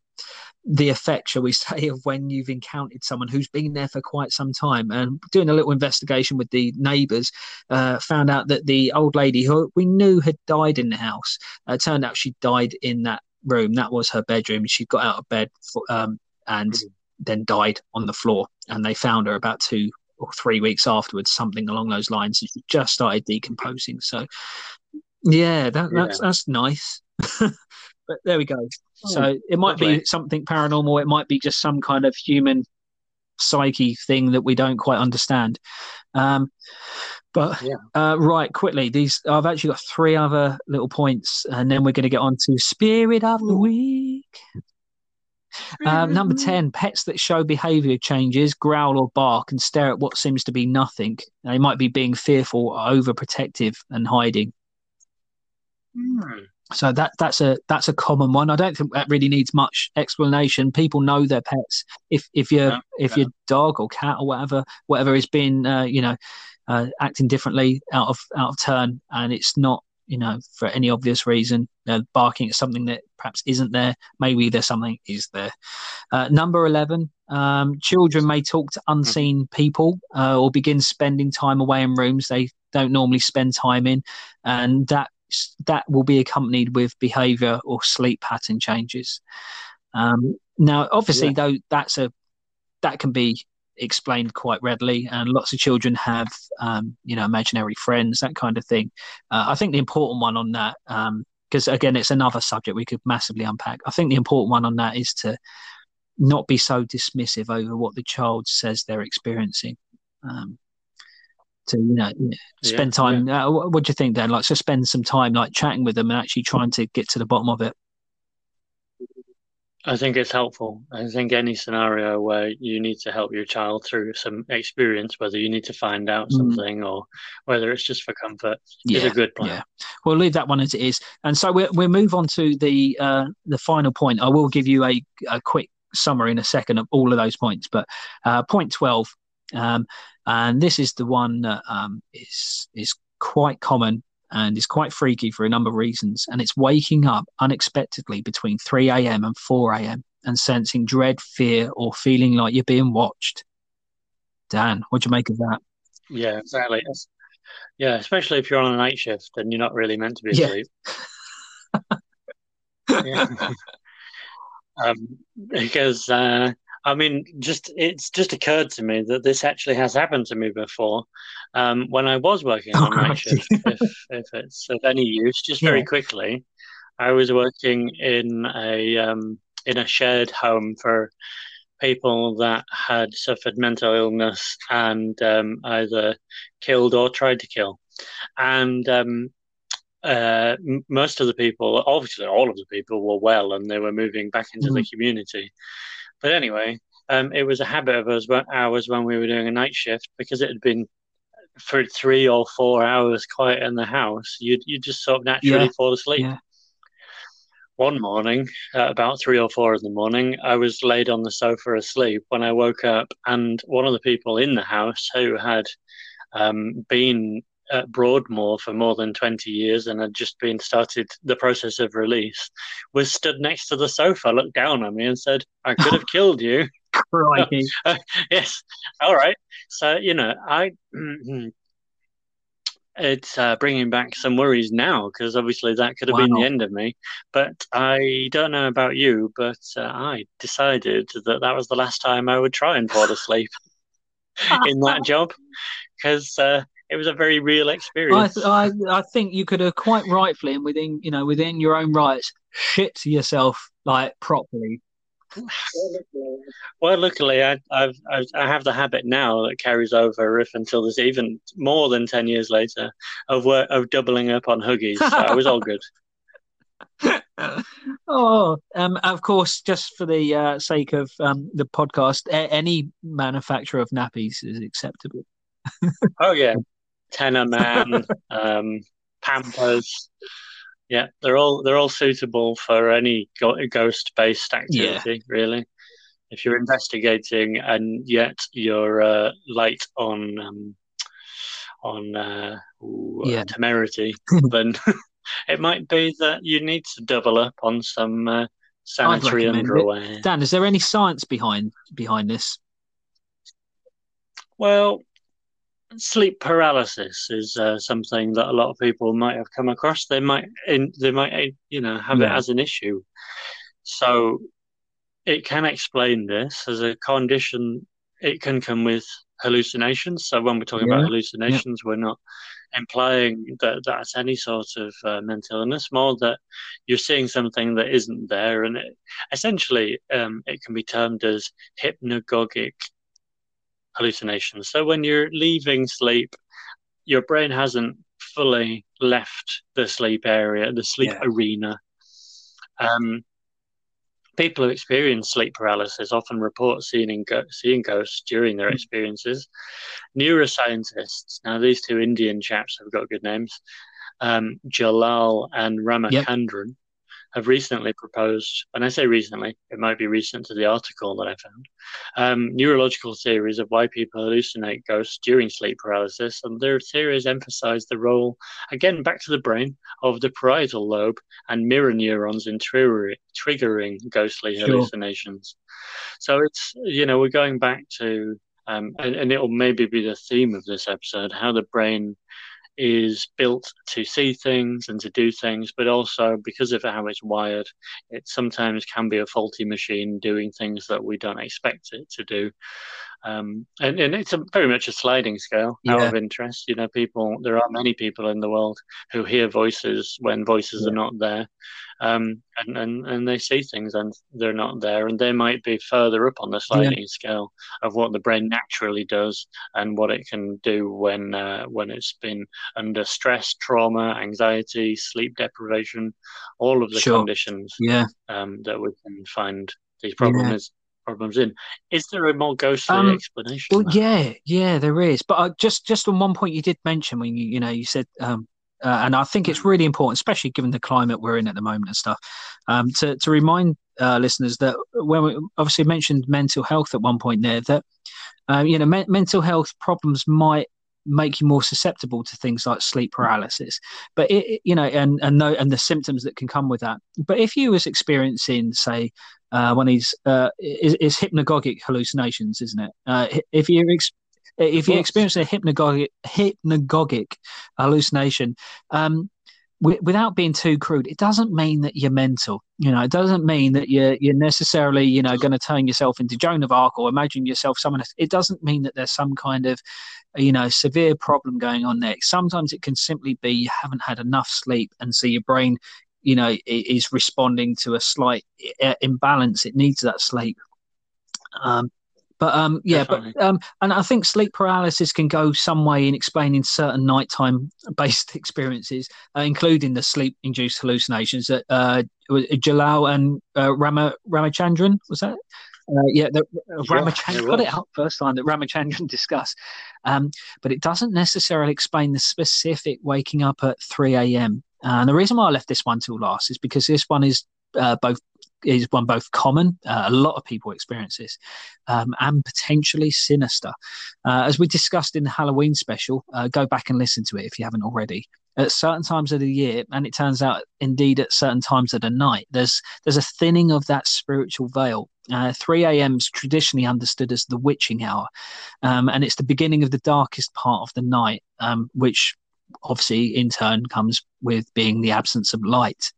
the effect, shall we say, of when you've encountered someone who's been there for quite some time. And doing a little investigation with the neighbours, uh, found out that the old lady who we knew had died in the house, uh, turned out she died in that room. That was her bedroom. She got out of bed for, um, and mm-hmm. then died on the floor. And they found her about two or three weeks afterwards, something along those lines. She just started decomposing. So, yeah, that, that's yeah. that's nice. but there we go. Oh, so it might lovely. be something paranormal. It might be just some kind of human psyche thing that we don't quite understand. Um, but yeah. uh, right, quickly, these I've actually got three other little points, and then we're going to get on to spirit of the week. Um, number 10, pets that show behavior changes, growl or bark, and stare at what seems to be nothing. They might be being fearful, overprotective, and hiding. Mm. So that that's a that's a common one. I don't think that really needs much explanation. People know their pets. If if your yeah, if yeah. your dog or cat or whatever whatever is being uh, you know uh, acting differently out of out of turn, and it's not you know for any obvious reason, uh, barking at something that perhaps isn't there. Maybe there's something is there. Uh, number eleven, um, children may talk to unseen mm-hmm. people uh, or begin spending time away in rooms they don't normally spend time in, and that that will be accompanied with behavior or sleep pattern changes. Um, now, obviously, yeah. though, that's a that can be explained quite readily, and lots of children have, um, you know, imaginary friends, that kind of thing. Uh, I think the important one on that, because um, again, it's another subject we could massively unpack. I think the important one on that is to not be so dismissive over what the child says they're experiencing. Um, to you know spend yeah, time. Yeah. Uh, what, do you think, Dan? Like, to spend some time like chatting with them and actually trying to get to the bottom of it. I think it's helpful. I think any scenario where you need to help your child through some experience, whether you need to find out mm. something or whether it's just for comfort, yeah, is a good plan. Yeah, we'll leave that one as it is, and so we'll we'll move on to the uh, the final point. I will give you a, a quick summary in a second of all of those points, but uh, point twelve um, and this is the one that um, is is quite common and is quite freaky for a number of reasons. And it's waking up unexpectedly between 3 a.m. and 4 a.m. and sensing dread, fear, or feeling like you're being watched. Dan, what do you make of that? Yeah, exactly. Yeah, especially if you're on a night shift and you're not really meant to be asleep. Yeah. yeah. um, because uh, I mean, just it's just occurred to me that this actually has happened to me before. Um, when I was working oh, on night shift, if, if, it's of any use, just very yeah. quickly, I was working in a um, in a shared home for people that had suffered mental illness and um, either killed or tried to kill, and um, uh, most of the people, obviously all of the people, were well and they were moving back into mm. the community. But anyway, um, it was a habit of us ours when we were doing a night shift because it had been for three or four hours quiet in the house. You you just sort of naturally yeah. fall asleep. Yeah. One morning, at about three or four in the morning, I was laid on the sofa asleep when I woke up, and one of the people in the house who had um, been at Broadmoor for more than 20 years and had just been started the process of release, was stood next to the sofa, looked down on me and said, I could have killed you. Crikey. yes. All right. So, you know, I. it's uh, bringing back some worries now because obviously that could have wow. been the end of me. But I don't know about you, but uh, I decided that that was the last time I would try and fall asleep in that job because uh, it was a very real experience. I, I, I think you could have quite rightfully and within you know within your own rights shit yourself like properly. Well, luckily, I, I've, I've I have the habit now that carries over if until there's even more than ten years later of work, of doubling up on huggies. So I was all good. oh, um, of course, just for the uh, sake of um, the podcast, a- any manufacturer of nappies is acceptable. oh yeah, Tena Man, um, Pampers. Yeah, they're all they're all suitable for any ghost based activity, yeah. really. If you're investigating and yet you're uh, light on um, on uh, ooh, yeah. temerity, then it might be that you need to double up on some uh, sanitary underwear. It. Dan, is there any science behind behind this? Well, sleep paralysis is uh, something that a lot of people might have come across. They might, in, they might, you know, have yeah. it as an issue. So it can explain this as a condition. It can come with hallucinations. So when we're talking yeah. about hallucinations, yeah. we're not implying that that's any sort of uh, mental illness, more that you're seeing something that isn't there. And it, essentially, um, it can be termed as hypnagogic hallucinations. So when you're leaving sleep, your brain hasn't fully left the sleep area, the sleep yeah. arena. Um, people who experience sleep paralysis often report seeing, seeing ghosts during their hmm. experiences. Neuroscientists, now these two Indian chaps have got good names, um, Jalal and Ramachandran, yep have recently proposed, and I say recently, it might be recent to the article that I found, um, neurological theories of why people hallucinate ghosts during sleep paralysis. And their theories emphasize the role, again, back to the brain, of the parietal lobe and mirror neurons in trigger- triggering ghostly sure. hallucinations. So it's, you know, we're going back to, um, and, and it'll maybe be the theme of this episode, how the brain is built to see things and to do things, but also because of how it's wired, it sometimes can be a faulty machine doing things that we don't expect it to do. Um, and, and it's a, very much a sliding scale yeah. out of interest. You know, people, there are many people in the world who hear voices when voices yeah. are not there um, and, and, and they see things and they're not there, and they might be further up on the sliding yeah. scale of what the brain naturally does and what it can do when uh, when it's been under stress, trauma, anxiety, sleep deprivation, all of the sure. conditions yeah. um, that we can find these problems. Problems in. Is there a more ghostly um, explanation? Well, yeah, yeah, there is. But uh, just just on one point you did mention when you you know you said um, uh, and I think it's really important, especially given the climate we're in at the moment and stuff, um, to, to remind uh, listeners that when we obviously mentioned mental health at one point there, that uh, you know me- mental health problems might make you more susceptible to things like sleep paralysis. But it, you know and and, no, and the symptoms that can come with that. But if you was experiencing say uh, one of these uh, is, is hypnagogic hallucinations isn't it? Uh, if you're ex- if you experience a hypnagogic, hypnagogic hallucination, um, w- without being too crude, it doesn't mean that you're mental. You know, it doesn't mean that you're you're necessarily you know going to turn yourself into Joan of Arc or imagine yourself someone. Else. It doesn't mean that there's some kind of you know severe problem going on there. Sometimes it can simply be you haven't had enough sleep, and so your brain you know is responding to a slight imbalance. It needs that sleep. Um, but um, yeah, Definitely. but um, and I think sleep paralysis can go some way in explaining certain nighttime based experiences, uh, including the sleep induced hallucinations that uh, Jalal and uh, Rama Ramachandran was that. Uh, yeah, the, uh, Ramachandran got it out first time that Ramachandran discussed, um, but it doesn't necessarily explain the specific waking up at three a.m. Uh, and the reason why I left this one till last is because this one is uh, both is one both common, uh, a lot of people experience this, um, and potentially sinister. Uh, as we discussed in the Halloween special, uh, go back and listen to it if you haven't already. At certain times of the year, and it turns out indeed at certain times of the night, there's there's a thinning of that spiritual veil. Uh, 3 a.m. is traditionally understood as the witching hour, um, and it's the beginning of the darkest part of the night, um, which obviously in turn comes with being the absence of light.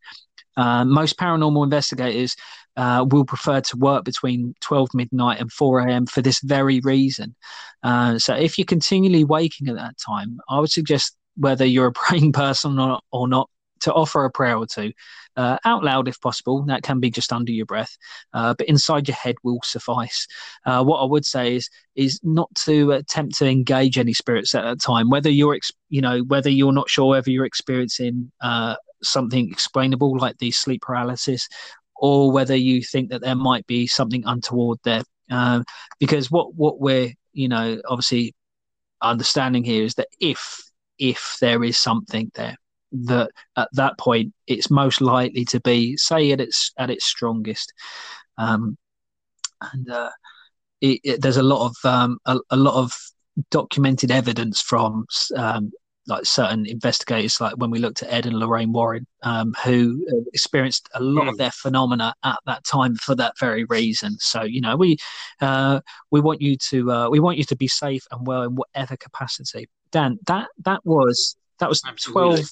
Uh, most paranormal investigators uh, will prefer to work between 12 midnight and 4 a.m. for this very reason. Uh, so if you're continually waking at that time, I would suggest whether you're a praying person or, or not, to offer a prayer or two uh, out loud if possible. That can be just under your breath, uh, but inside your head will suffice. Uh, what I would say is is not to attempt to engage any spirits at that time. Whether you're you know whether you're not sure whether you're experiencing uh, something explainable like the sleep paralysis, or whether you think that there might be something untoward there. Uh, because what what we're you know obviously understanding here is that if if there is something there that at that point it's most likely to be say at its at its strongest um, and uh, it, it, there's a lot of um, a, a, lot of documented evidence from um, like certain investigators, like when we looked at Ed and Lorraine Warren, um, who experienced a lot mm. of hmm. their phenomena at that time for that very reason. So you know, we uh, we want you to uh, we want you to be safe and well in whatever capacity. Dan, that that was that was Absolutely. twelve.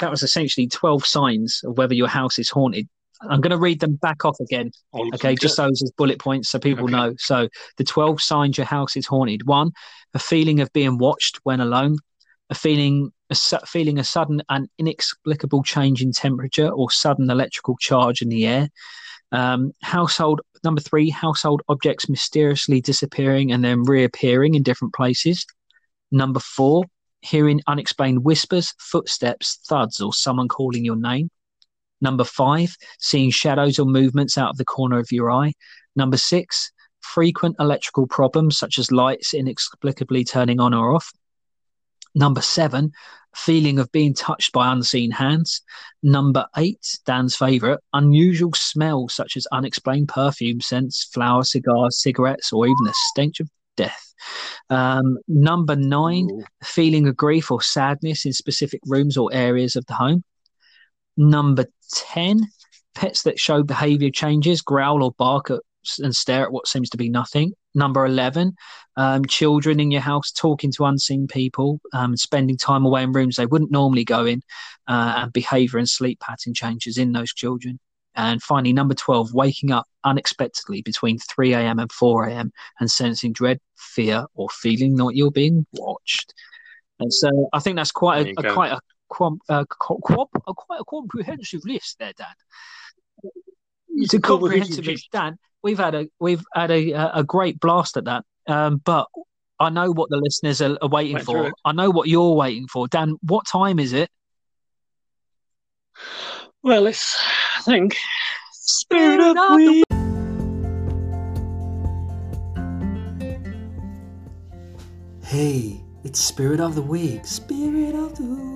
That was essentially twelve signs of whether your house is haunted. I'm going to read them back off again. Oh, okay, just those as bullet points so people okay. know. So the 12 signs your house is haunted. One, a feeling of being watched when alone a feeling a feeling a sudden and inexplicable change in temperature or sudden electrical charge in the air. Um, household number three, household objects mysteriously disappearing and then reappearing in different places. Number four, hearing unexplained whispers, footsteps, thuds, or someone calling your name. Number five, seeing shadows or movements out of the corner of your eye. Number six, frequent electrical problems such as lights inexplicably turning on or off. Number seven, feeling of being touched by unseen hands. Number eight, Dan's favorite, unusual smells such as unexplained perfume scents, flowers, cigars, cigarettes, or even the stench of death. Um, number nine, Ooh. feeling of grief or sadness in specific rooms or areas of the home. Number 10, pets that show behavior changes, growl or bark at, and stare at what seems to be nothing. Number 11, um, children in your house talking to unseen people, um, spending time away in rooms they wouldn't normally go in, uh, and behavior and sleep pattern changes in those children. And finally, number 12, waking up unexpectedly between 3 a.m. and 4 a.m. and sensing dread, fear, or feeling that you're being watched. And so I think that's quite a, a quite a, uh, a, quite a comprehensive list there, Dan. It's a comprehensive list, Dan we've had a we've had a a great blast at that. Um, but I know what the listeners are, are waiting Went for. I know what you're waiting for, Dan. What time is it? Well, it's I think Spirit of the Week. Hey, it's Spirit of the Week. Spirit of the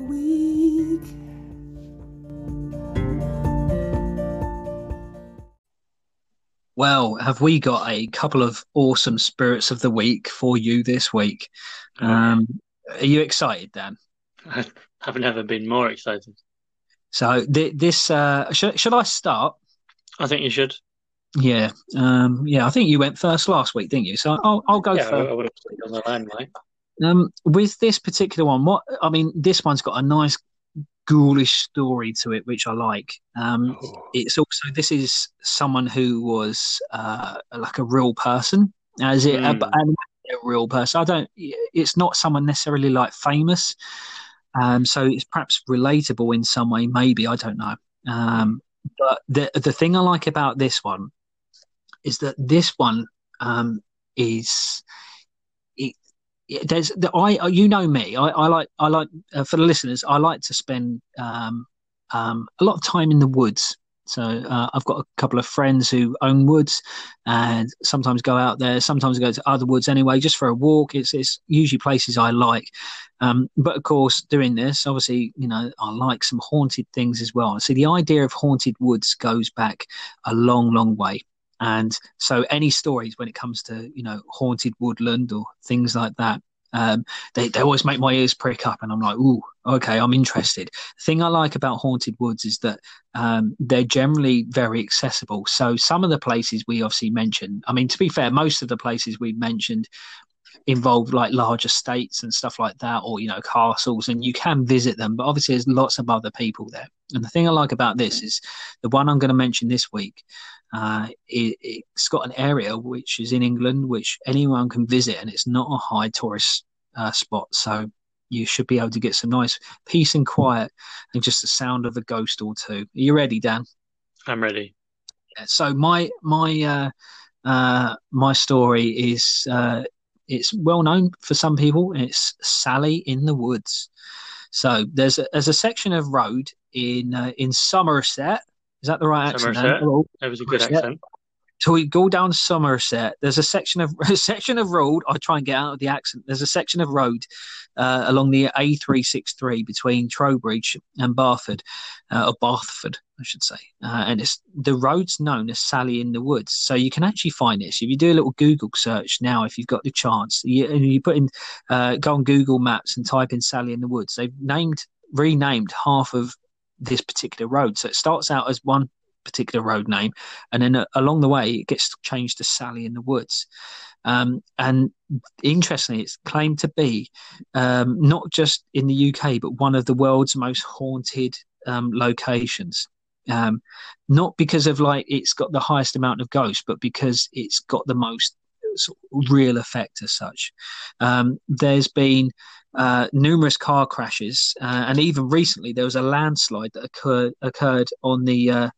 Well, have we got a couple of awesome spirits of the week for you this week? Um, are you excited, Dan? I've never been more excited. So th- this, uh, should, should I start? I think you should. Yeah, um, yeah. I think you went first last week, didn't you? So I'll, I'll go yeah, first. I would have put on the line, Um, with this particular one, what I mean, this one's got a nice ghoulish story to it, which I like. Um, oh. It's also this is someone who was uh, like a real person, as it mm. a, a, real person. I don't. It's not someone necessarily like famous, um, so it's perhaps relatable in some way. Maybe I don't know. Um, but the the thing I like about this one is that this one um, is there's the I you know me I, I like I like uh, for the listeners I like to spend um, um, a lot of time in the woods. So uh, I've got a couple of friends who own woods, and sometimes go out there. Sometimes I go to other woods anyway, just for a walk. It's it's usually places I like. Um, but of course, doing this, obviously, you know, I like some haunted things as well. So the idea of haunted woods goes back a long, long way. And so, any stories when it comes to you know haunted woodland or things like that, um, they they always make my ears prick up, and I'm like, ooh, okay, I'm interested. The thing I like about haunted woods is that um, they're generally very accessible. So some of the places we obviously mentioned, I mean, to be fair, most of the places we've mentioned involve like large estates and stuff like that, or you know castles, and you can visit them. But obviously, there's lots of other people there. And the thing I like about this is the one I'm going to mention this week uh, it, has got an area which is in England, which anyone can visit, and it's not a high tourist uh, spot. So you should be able to get some nice peace and quiet, and just the sound of a ghost or two. Are you ready, Dan? I'm ready. So my my uh, uh, my story is uh, it's well known for some people. It's Sally in the Woods. So there's a, there's a section of road in uh, in Somerset is that the right accent? Somerset. That was a good accent. So we go down Somerset. There's a section of a section of road. I try and get out of the accent. There's a section of road uh, along the A363 between Trowbridge and Barford, uh, or Bathford, I should say. Uh, and it's the road's known as Sally in the Woods. So you can actually find this if you do a little Google search now. If you've got the chance, you, you put in, uh, go on Google Maps and type in Sally in the Woods. They've named renamed half of this particular road. So it starts out as one particular road name, and then uh, along the way it gets changed to Sally in the Woods. Um, and interestingly, it's claimed to be um, not just in the UK, but one of the world's most haunted um, locations. Um, not because of like it's got the highest amount of ghosts, but because it's got the most real effect as such. Um, there's been uh, numerous car crashes, uh, and even recently there was a landslide that occurred occurred on the uh,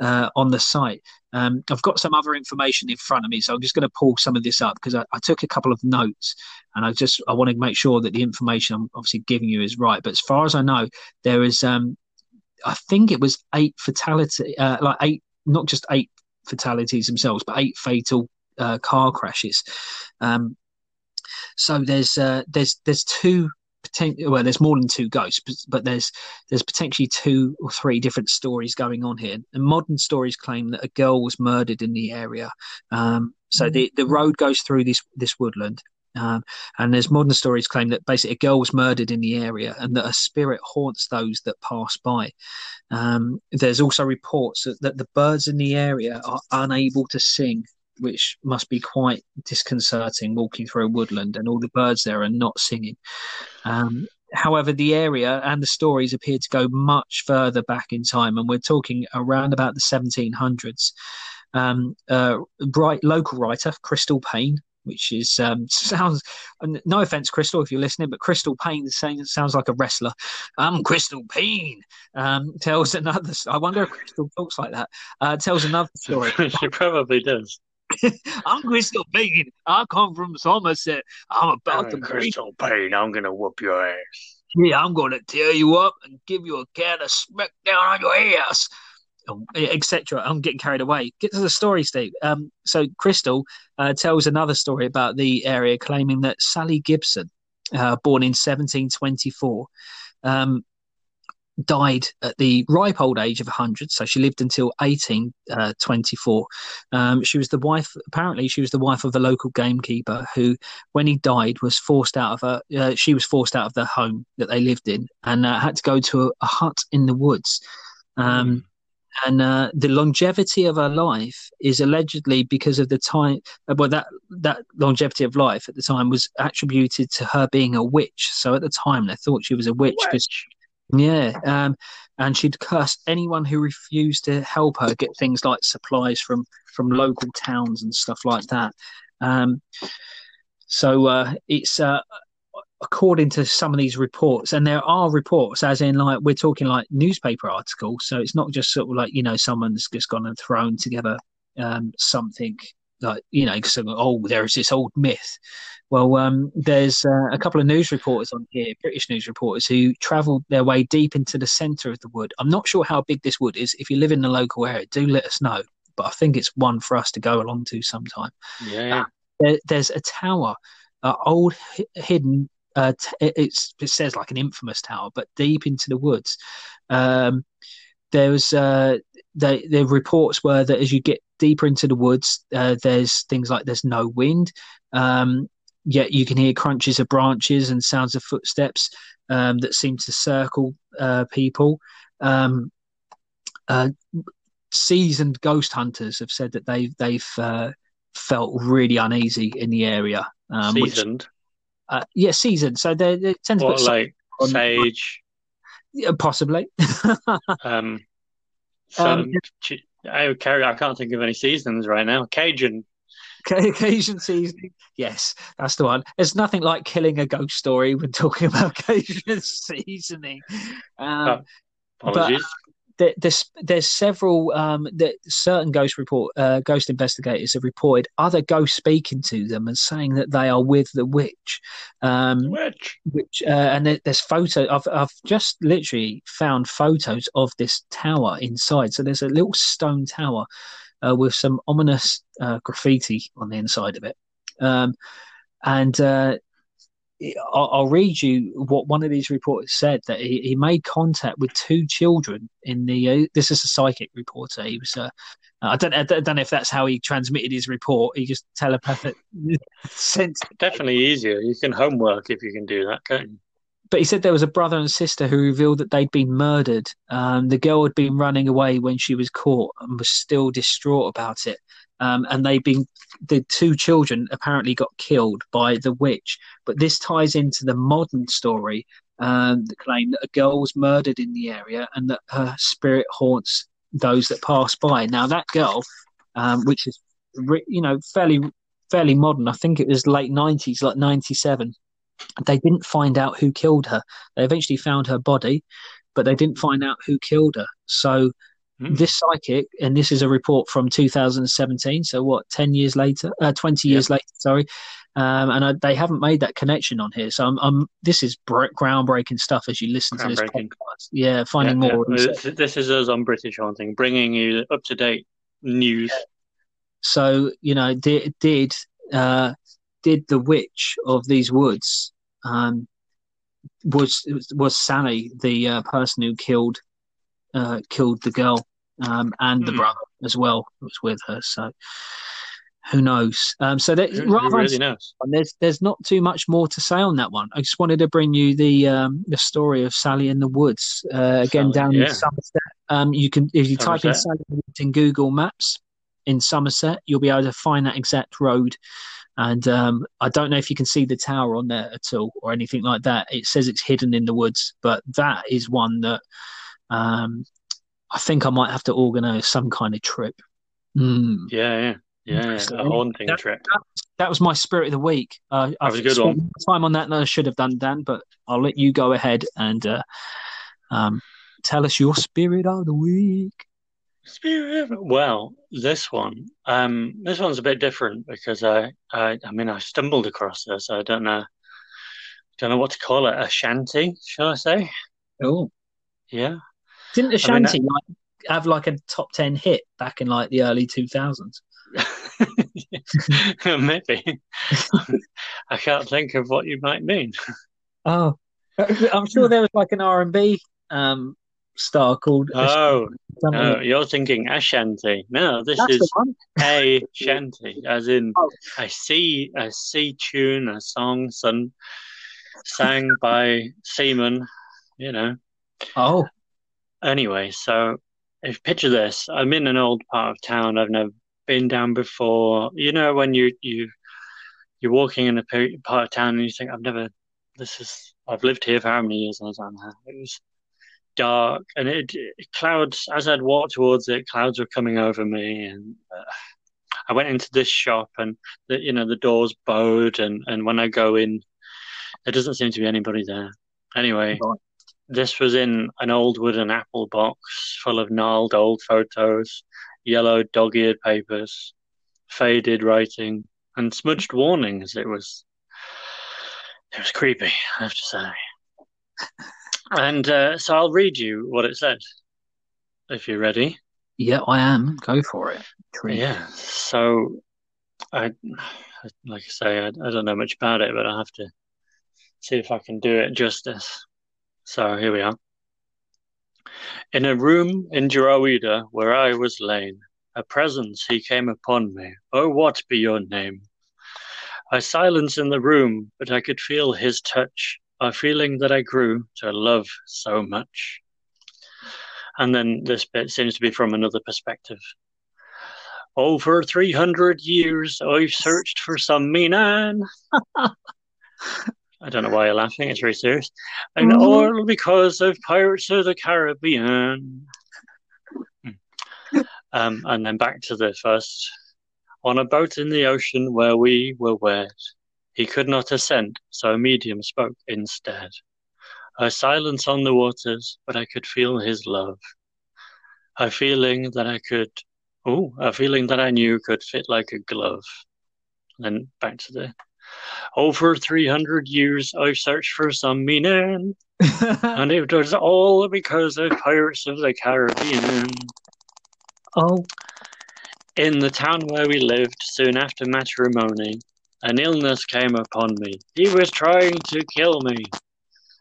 uh, on the site. Um, I've got some other information in front of me, so I'm just going to pull some of this up because I, I, took a couple of notes, and I just I want to make sure that the information I'm obviously giving you is right. But as far as I know, there is um, I think it was eight fatality, uh, like eight, not just eight fatalities themselves, but eight fatal uh, car crashes. Um, so there's uh, there's there's two potential well, there's more than two ghosts, but, but, there's there's potentially two or three different stories going on here. And modern stories claim that a girl was murdered in the area. Um, so the the road goes through this this woodland. Um, and there's modern stories claim that basically a girl was murdered in the area and that a spirit haunts those that pass by. Um, there's also reports that, that the birds in the area are unable to sing which must be quite disconcerting walking through a woodland and all the birds there are not singing. Um, however, the area and the stories appear to go much further back in time, and we're talking around about the 1700s. Um, uh, bright local writer Crystal Payne, which is um, sounds no offense, Crystal, if you're listening, but Crystal Payne saying sounds like a wrestler. I'm Crystal Payne. Um, tells another. I wonder if Crystal talks like that. Uh, tells another story. she probably does. I'm Crystal Payne. I come from Somerset. I'm about I'm to Crystal Payne. I'm gonna whoop your ass. Yeah, I'm gonna tear you up and give you a can of smack down on your ass, etc. I'm getting carried away. Get to the story, Steve. Um, so Crystal uh, tells another story about the area, claiming that Sally Gibson, uh, born in 1724, um, died at the ripe old age of 100 so she lived until 1824 uh, um, she was the wife apparently she was the wife of a local gamekeeper who when he died was forced out of her uh, she was forced out of the home that they lived in and uh, had to go to a, a, hut in the woods. Um, mm. and uh, the longevity of her life is allegedly because of the time uh, well that that longevity of life at the time was attributed to her being a witch. So at the time they thought she was a witch because yeah, um, and she'd curse anyone who refused to help her get things like supplies from from local towns and stuff like that. Um, so uh, it's uh, according to some of these reports, and there are reports, as in like we're talking like newspaper articles. So it's not just sort of like you know someone's just gone and thrown together um, something like you know, because oh, there's this old myth. Well, um, there's uh, a couple of news reporters on here, British news reporters, who travelled their way deep into the centre of the wood. I'm not sure how big this wood is. If you live in the local area, do let us know. But I think it's one for us to go along to sometime. Yeah. Uh, there, there's a tower, uh, old hidden. Uh, t- it says like an infamous tower, but deep into the woods. Um, there was uh, the the reports were that as you get deeper into the woods, uh, there's things like there's no wind. Um, yet you can hear crunches of branches and sounds of footsteps um, that seem to circle uh, people. Um, uh, seasoned ghost hunters have said that they've they've uh, felt really uneasy in the area. Um, seasoned, which, uh, yeah, seasoned. So they, they tend to what, put like on, sage, yeah, possibly. um, um, I, carry. I can't think of any seasons right now. Cajun Cajun seasoning. Yes, that's the one. There's nothing like killing a ghost story when talking about Cajun seasoning. Um, oh, apologies. There's there's several um, that certain ghost report uh, ghost investigators have reported other ghosts speaking to them and saying that they are with the witch. Um, witch. Which uh, and there's photo. I've I've just literally found photos of this tower inside. So there's a little stone tower uh, with some ominous uh, graffiti on the inside of it. Um, and uh, I'll, I'll, read you what one of these reporters said that he, he made contact with two children in the. Uh, this is a psychic reporter. He was. Uh, I don't, I don't know if that's how he transmitted his report. He just telepathic sent. Definitely easier. You can homework if you can do that, can't you? but he said there was a brother and sister who revealed that they'd been murdered. Um, the girl had been running away when she was caught and was still distraught about it. Um, and they've been the two children apparently got killed by the witch. But this ties into the modern story um, the claim that a girl was murdered in the area and that her spirit haunts those that pass by. Now that girl, um, which is you know fairly fairly modern, I think it was late nineties, like ninety seven they didn't find out who killed her. They eventually found her body, but they didn't find out who killed her. So Hmm. this psychic, and this is a report from 2017. So what, 10 years later, uh, 20 years later, sorry. Um, and I, they haven't made that connection on here. So I'm, I'm this is br- groundbreaking stuff as you listen to this podcast. Yeah, finding Yeah, more. yeah. This, this is us on British Haunting, bringing you up to date news. So you know, did did uh, did the witch of these woods um, was was Sally the uh, person who killed uh, killed the girl um, and the Hmm. brother as well who was with her. So who knows? Um, so that Who, who rather really knows? there's there's not too much more to say on that one. I just wanted to bring you the um, the story of Sally in the woods uh, again Sally, down yeah. in Somerset. Um, you can if you type in Sally in the Woods in Google Maps in Somerset, you'll be able to find that exact road. And um, I don't know if you can see the tower on there at all or anything like that. It says it's hidden in the woods, but that is one that um, I think I might have to organise some kind of trip. Mm. Yeah, yeah, yeah. Interesting. A haunting That- trip. That was my spirit of the week. Uh, I've was a good one. time on that than I should have done, Dan. But I'll let you go ahead and uh, um, tell us your spirit of the week. Spirit. Well, this one, um, this one's a bit different because I, I, I mean, I stumbled across this. I don't know, don't know what to call it. A shanty, shall I say? Oh, Yeah. Didn't I mean, Ashanti like have like a top ten hit back in like the early two thousands? Maybe. I can't think of what you might mean. Oh, I'm sure there was like an R and B um, star called. Oh, no, you're thinking Ashanti. No, this That's is a shanty, as in Oh. a sea, a sea tune, a song sung, sang by seamen, you know. Oh, Anyway, so if picture this, I'm in an old part of town I've never been down before. You know when you you you're walking in a part of town and you think I've never this is I've lived here for how many years and I was "Nah." it was dark and it, it- clouds as I'd walked towards it clouds were coming over me and uh, I went into this shop and the you know the doors bowed and and when I go in there doesn't seem to be anybody there. Anyway. This was in an old wooden apple box full of gnarled old photos, yellow dog-eared papers, faded writing, and smudged warnings. It was it was creepy, I have to say. And uh, so I'll read you what it said, if you're ready. yeah, I am. Go for it. Tree. Yeah. So I, like I say, I, I don't know much about it, but I have to see if I can do it justice. So here we are. In a room in Drogheda where I was lain, a presence he came upon me. Oh, what be your name? I silence in the room, but I could feel his touch, a feeling that I grew to love so much. And then this bit seems to be from another perspective. Over 300 years I've searched for some meaning. I don't know why you're laughing, it's very serious. And Mhm. all because of Pirates of the Caribbean. Hmm. Um, and then back to the first. On a boat in the ocean where we were wed, he could not ascend, so a medium spoke instead. A silence on the waters, but I could feel his love. A feeling that I could, oh, a feeling that I knew could fit like a glove. And Then back to the, over 300 years I've searched for some meaning, and it was all because of Pirates of the Caribbean. oh, In the town where we lived, soon after matrimony, an illness came upon me. He was trying to kill me.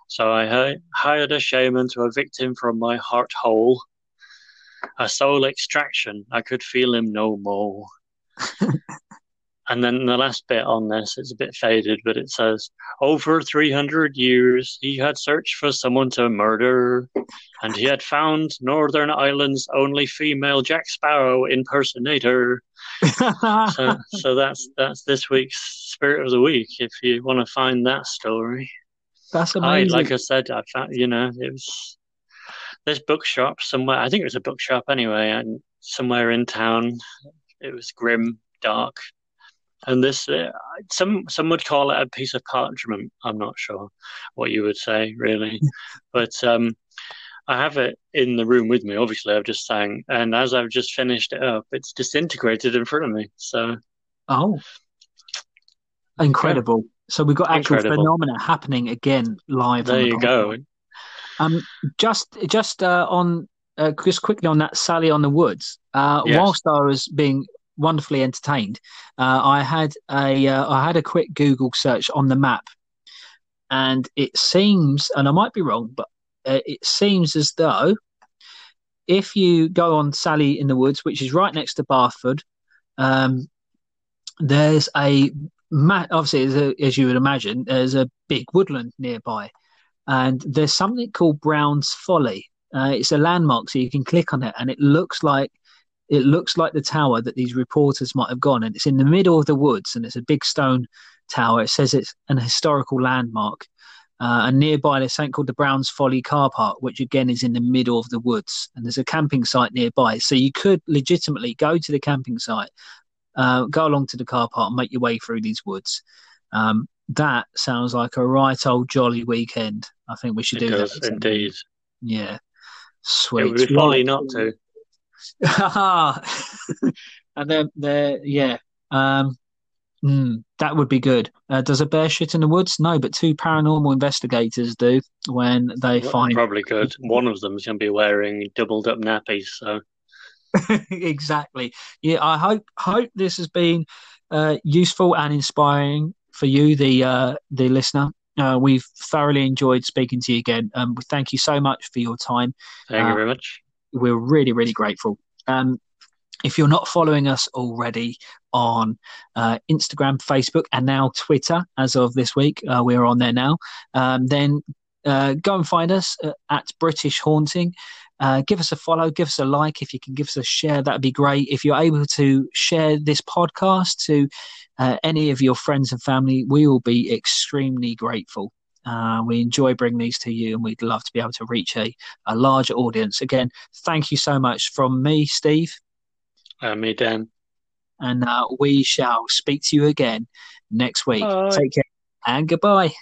So I hired a shaman to evict him from my heart hole. A soul extraction. I could feel him no more. and then the last bit on this, it's a bit faded, but it says, Over 300 years he had searched for someone to murder, and he had found Northern Ireland's only female Jack Sparrow impersonator. So, so that's that's this week's spirit of the week. If you want to find that story, that's I amazing. like I said, I found you know it was this bookshop somewhere. I think it was a bookshop anyway, and somewhere in town. It was grim, dark, and this uh, some some would call it a piece of parchment. I'm not sure what you would say really, but um, I have it in the room with me. Obviously, I've just sang, and as I've just finished it up, it's disintegrated in front of me. So, oh, incredible! Yeah. So we've got actual incredible. phenomena happening again live. There the you go. Um, just just uh, on uh, just quickly on that Sally on the Woods. Uh, yes. Whilst I was being wonderfully entertained, uh, I had a uh, I had a quick Google search on the map, and it seems, and I might be wrong, but uh, it seems as though if you go on Sally in the Woods, which is right next to Bathford, um, there's a obviously a, as you would imagine, there's a big woodland nearby, and there's something called Brown's Folly. Uh, it's a landmark, so you can click on it, and it looks like it looks like the tower that these reporters might have gone, and it's in the middle of the woods, and it's a big stone tower. It says it's an historical landmark. Uh, and nearby there's something called the Browns Folly car park, which again is in the middle of the woods. And there's a camping site nearby. So you could legitimately go to the camping site, uh, go along to the car park, and make your way through these woods. Um, that sounds like a right old jolly weekend. I think we should it do does, that. Indeed. Yeah. Sweet. It would be folly not to. and then there, yeah. Um, mm, that would be good. Uh, does a bear shit in the woods? No, but two paranormal investigators do when they well, find. Probably good. One of them is going to be wearing doubled up nappies, so. exactly. Yeah, I hope hope this has been uh, useful and inspiring for you, the uh, the listener. Uh, we've thoroughly enjoyed speaking to you again. Um, thank you so much for your time. Thank you uh, very much. We're really, really grateful. Um, if you're not following us already on uh, Instagram, Facebook, and now Twitter, as of this week, uh, we're on there now, um, then uh, go and find us uh, at British Haunting. Uh, give us a follow, give us a like. If you can give us a share, that'd be great. If you're able to share this podcast to uh, any of your friends and family, we will be extremely grateful. Uh, we enjoy bringing these to you, and we'd love to be able to reach a, a larger audience. Again, thank you so much from me, Steve. Uh, me, Dan. And uh, we shall speak to you again next week. Bye. Take care and goodbye.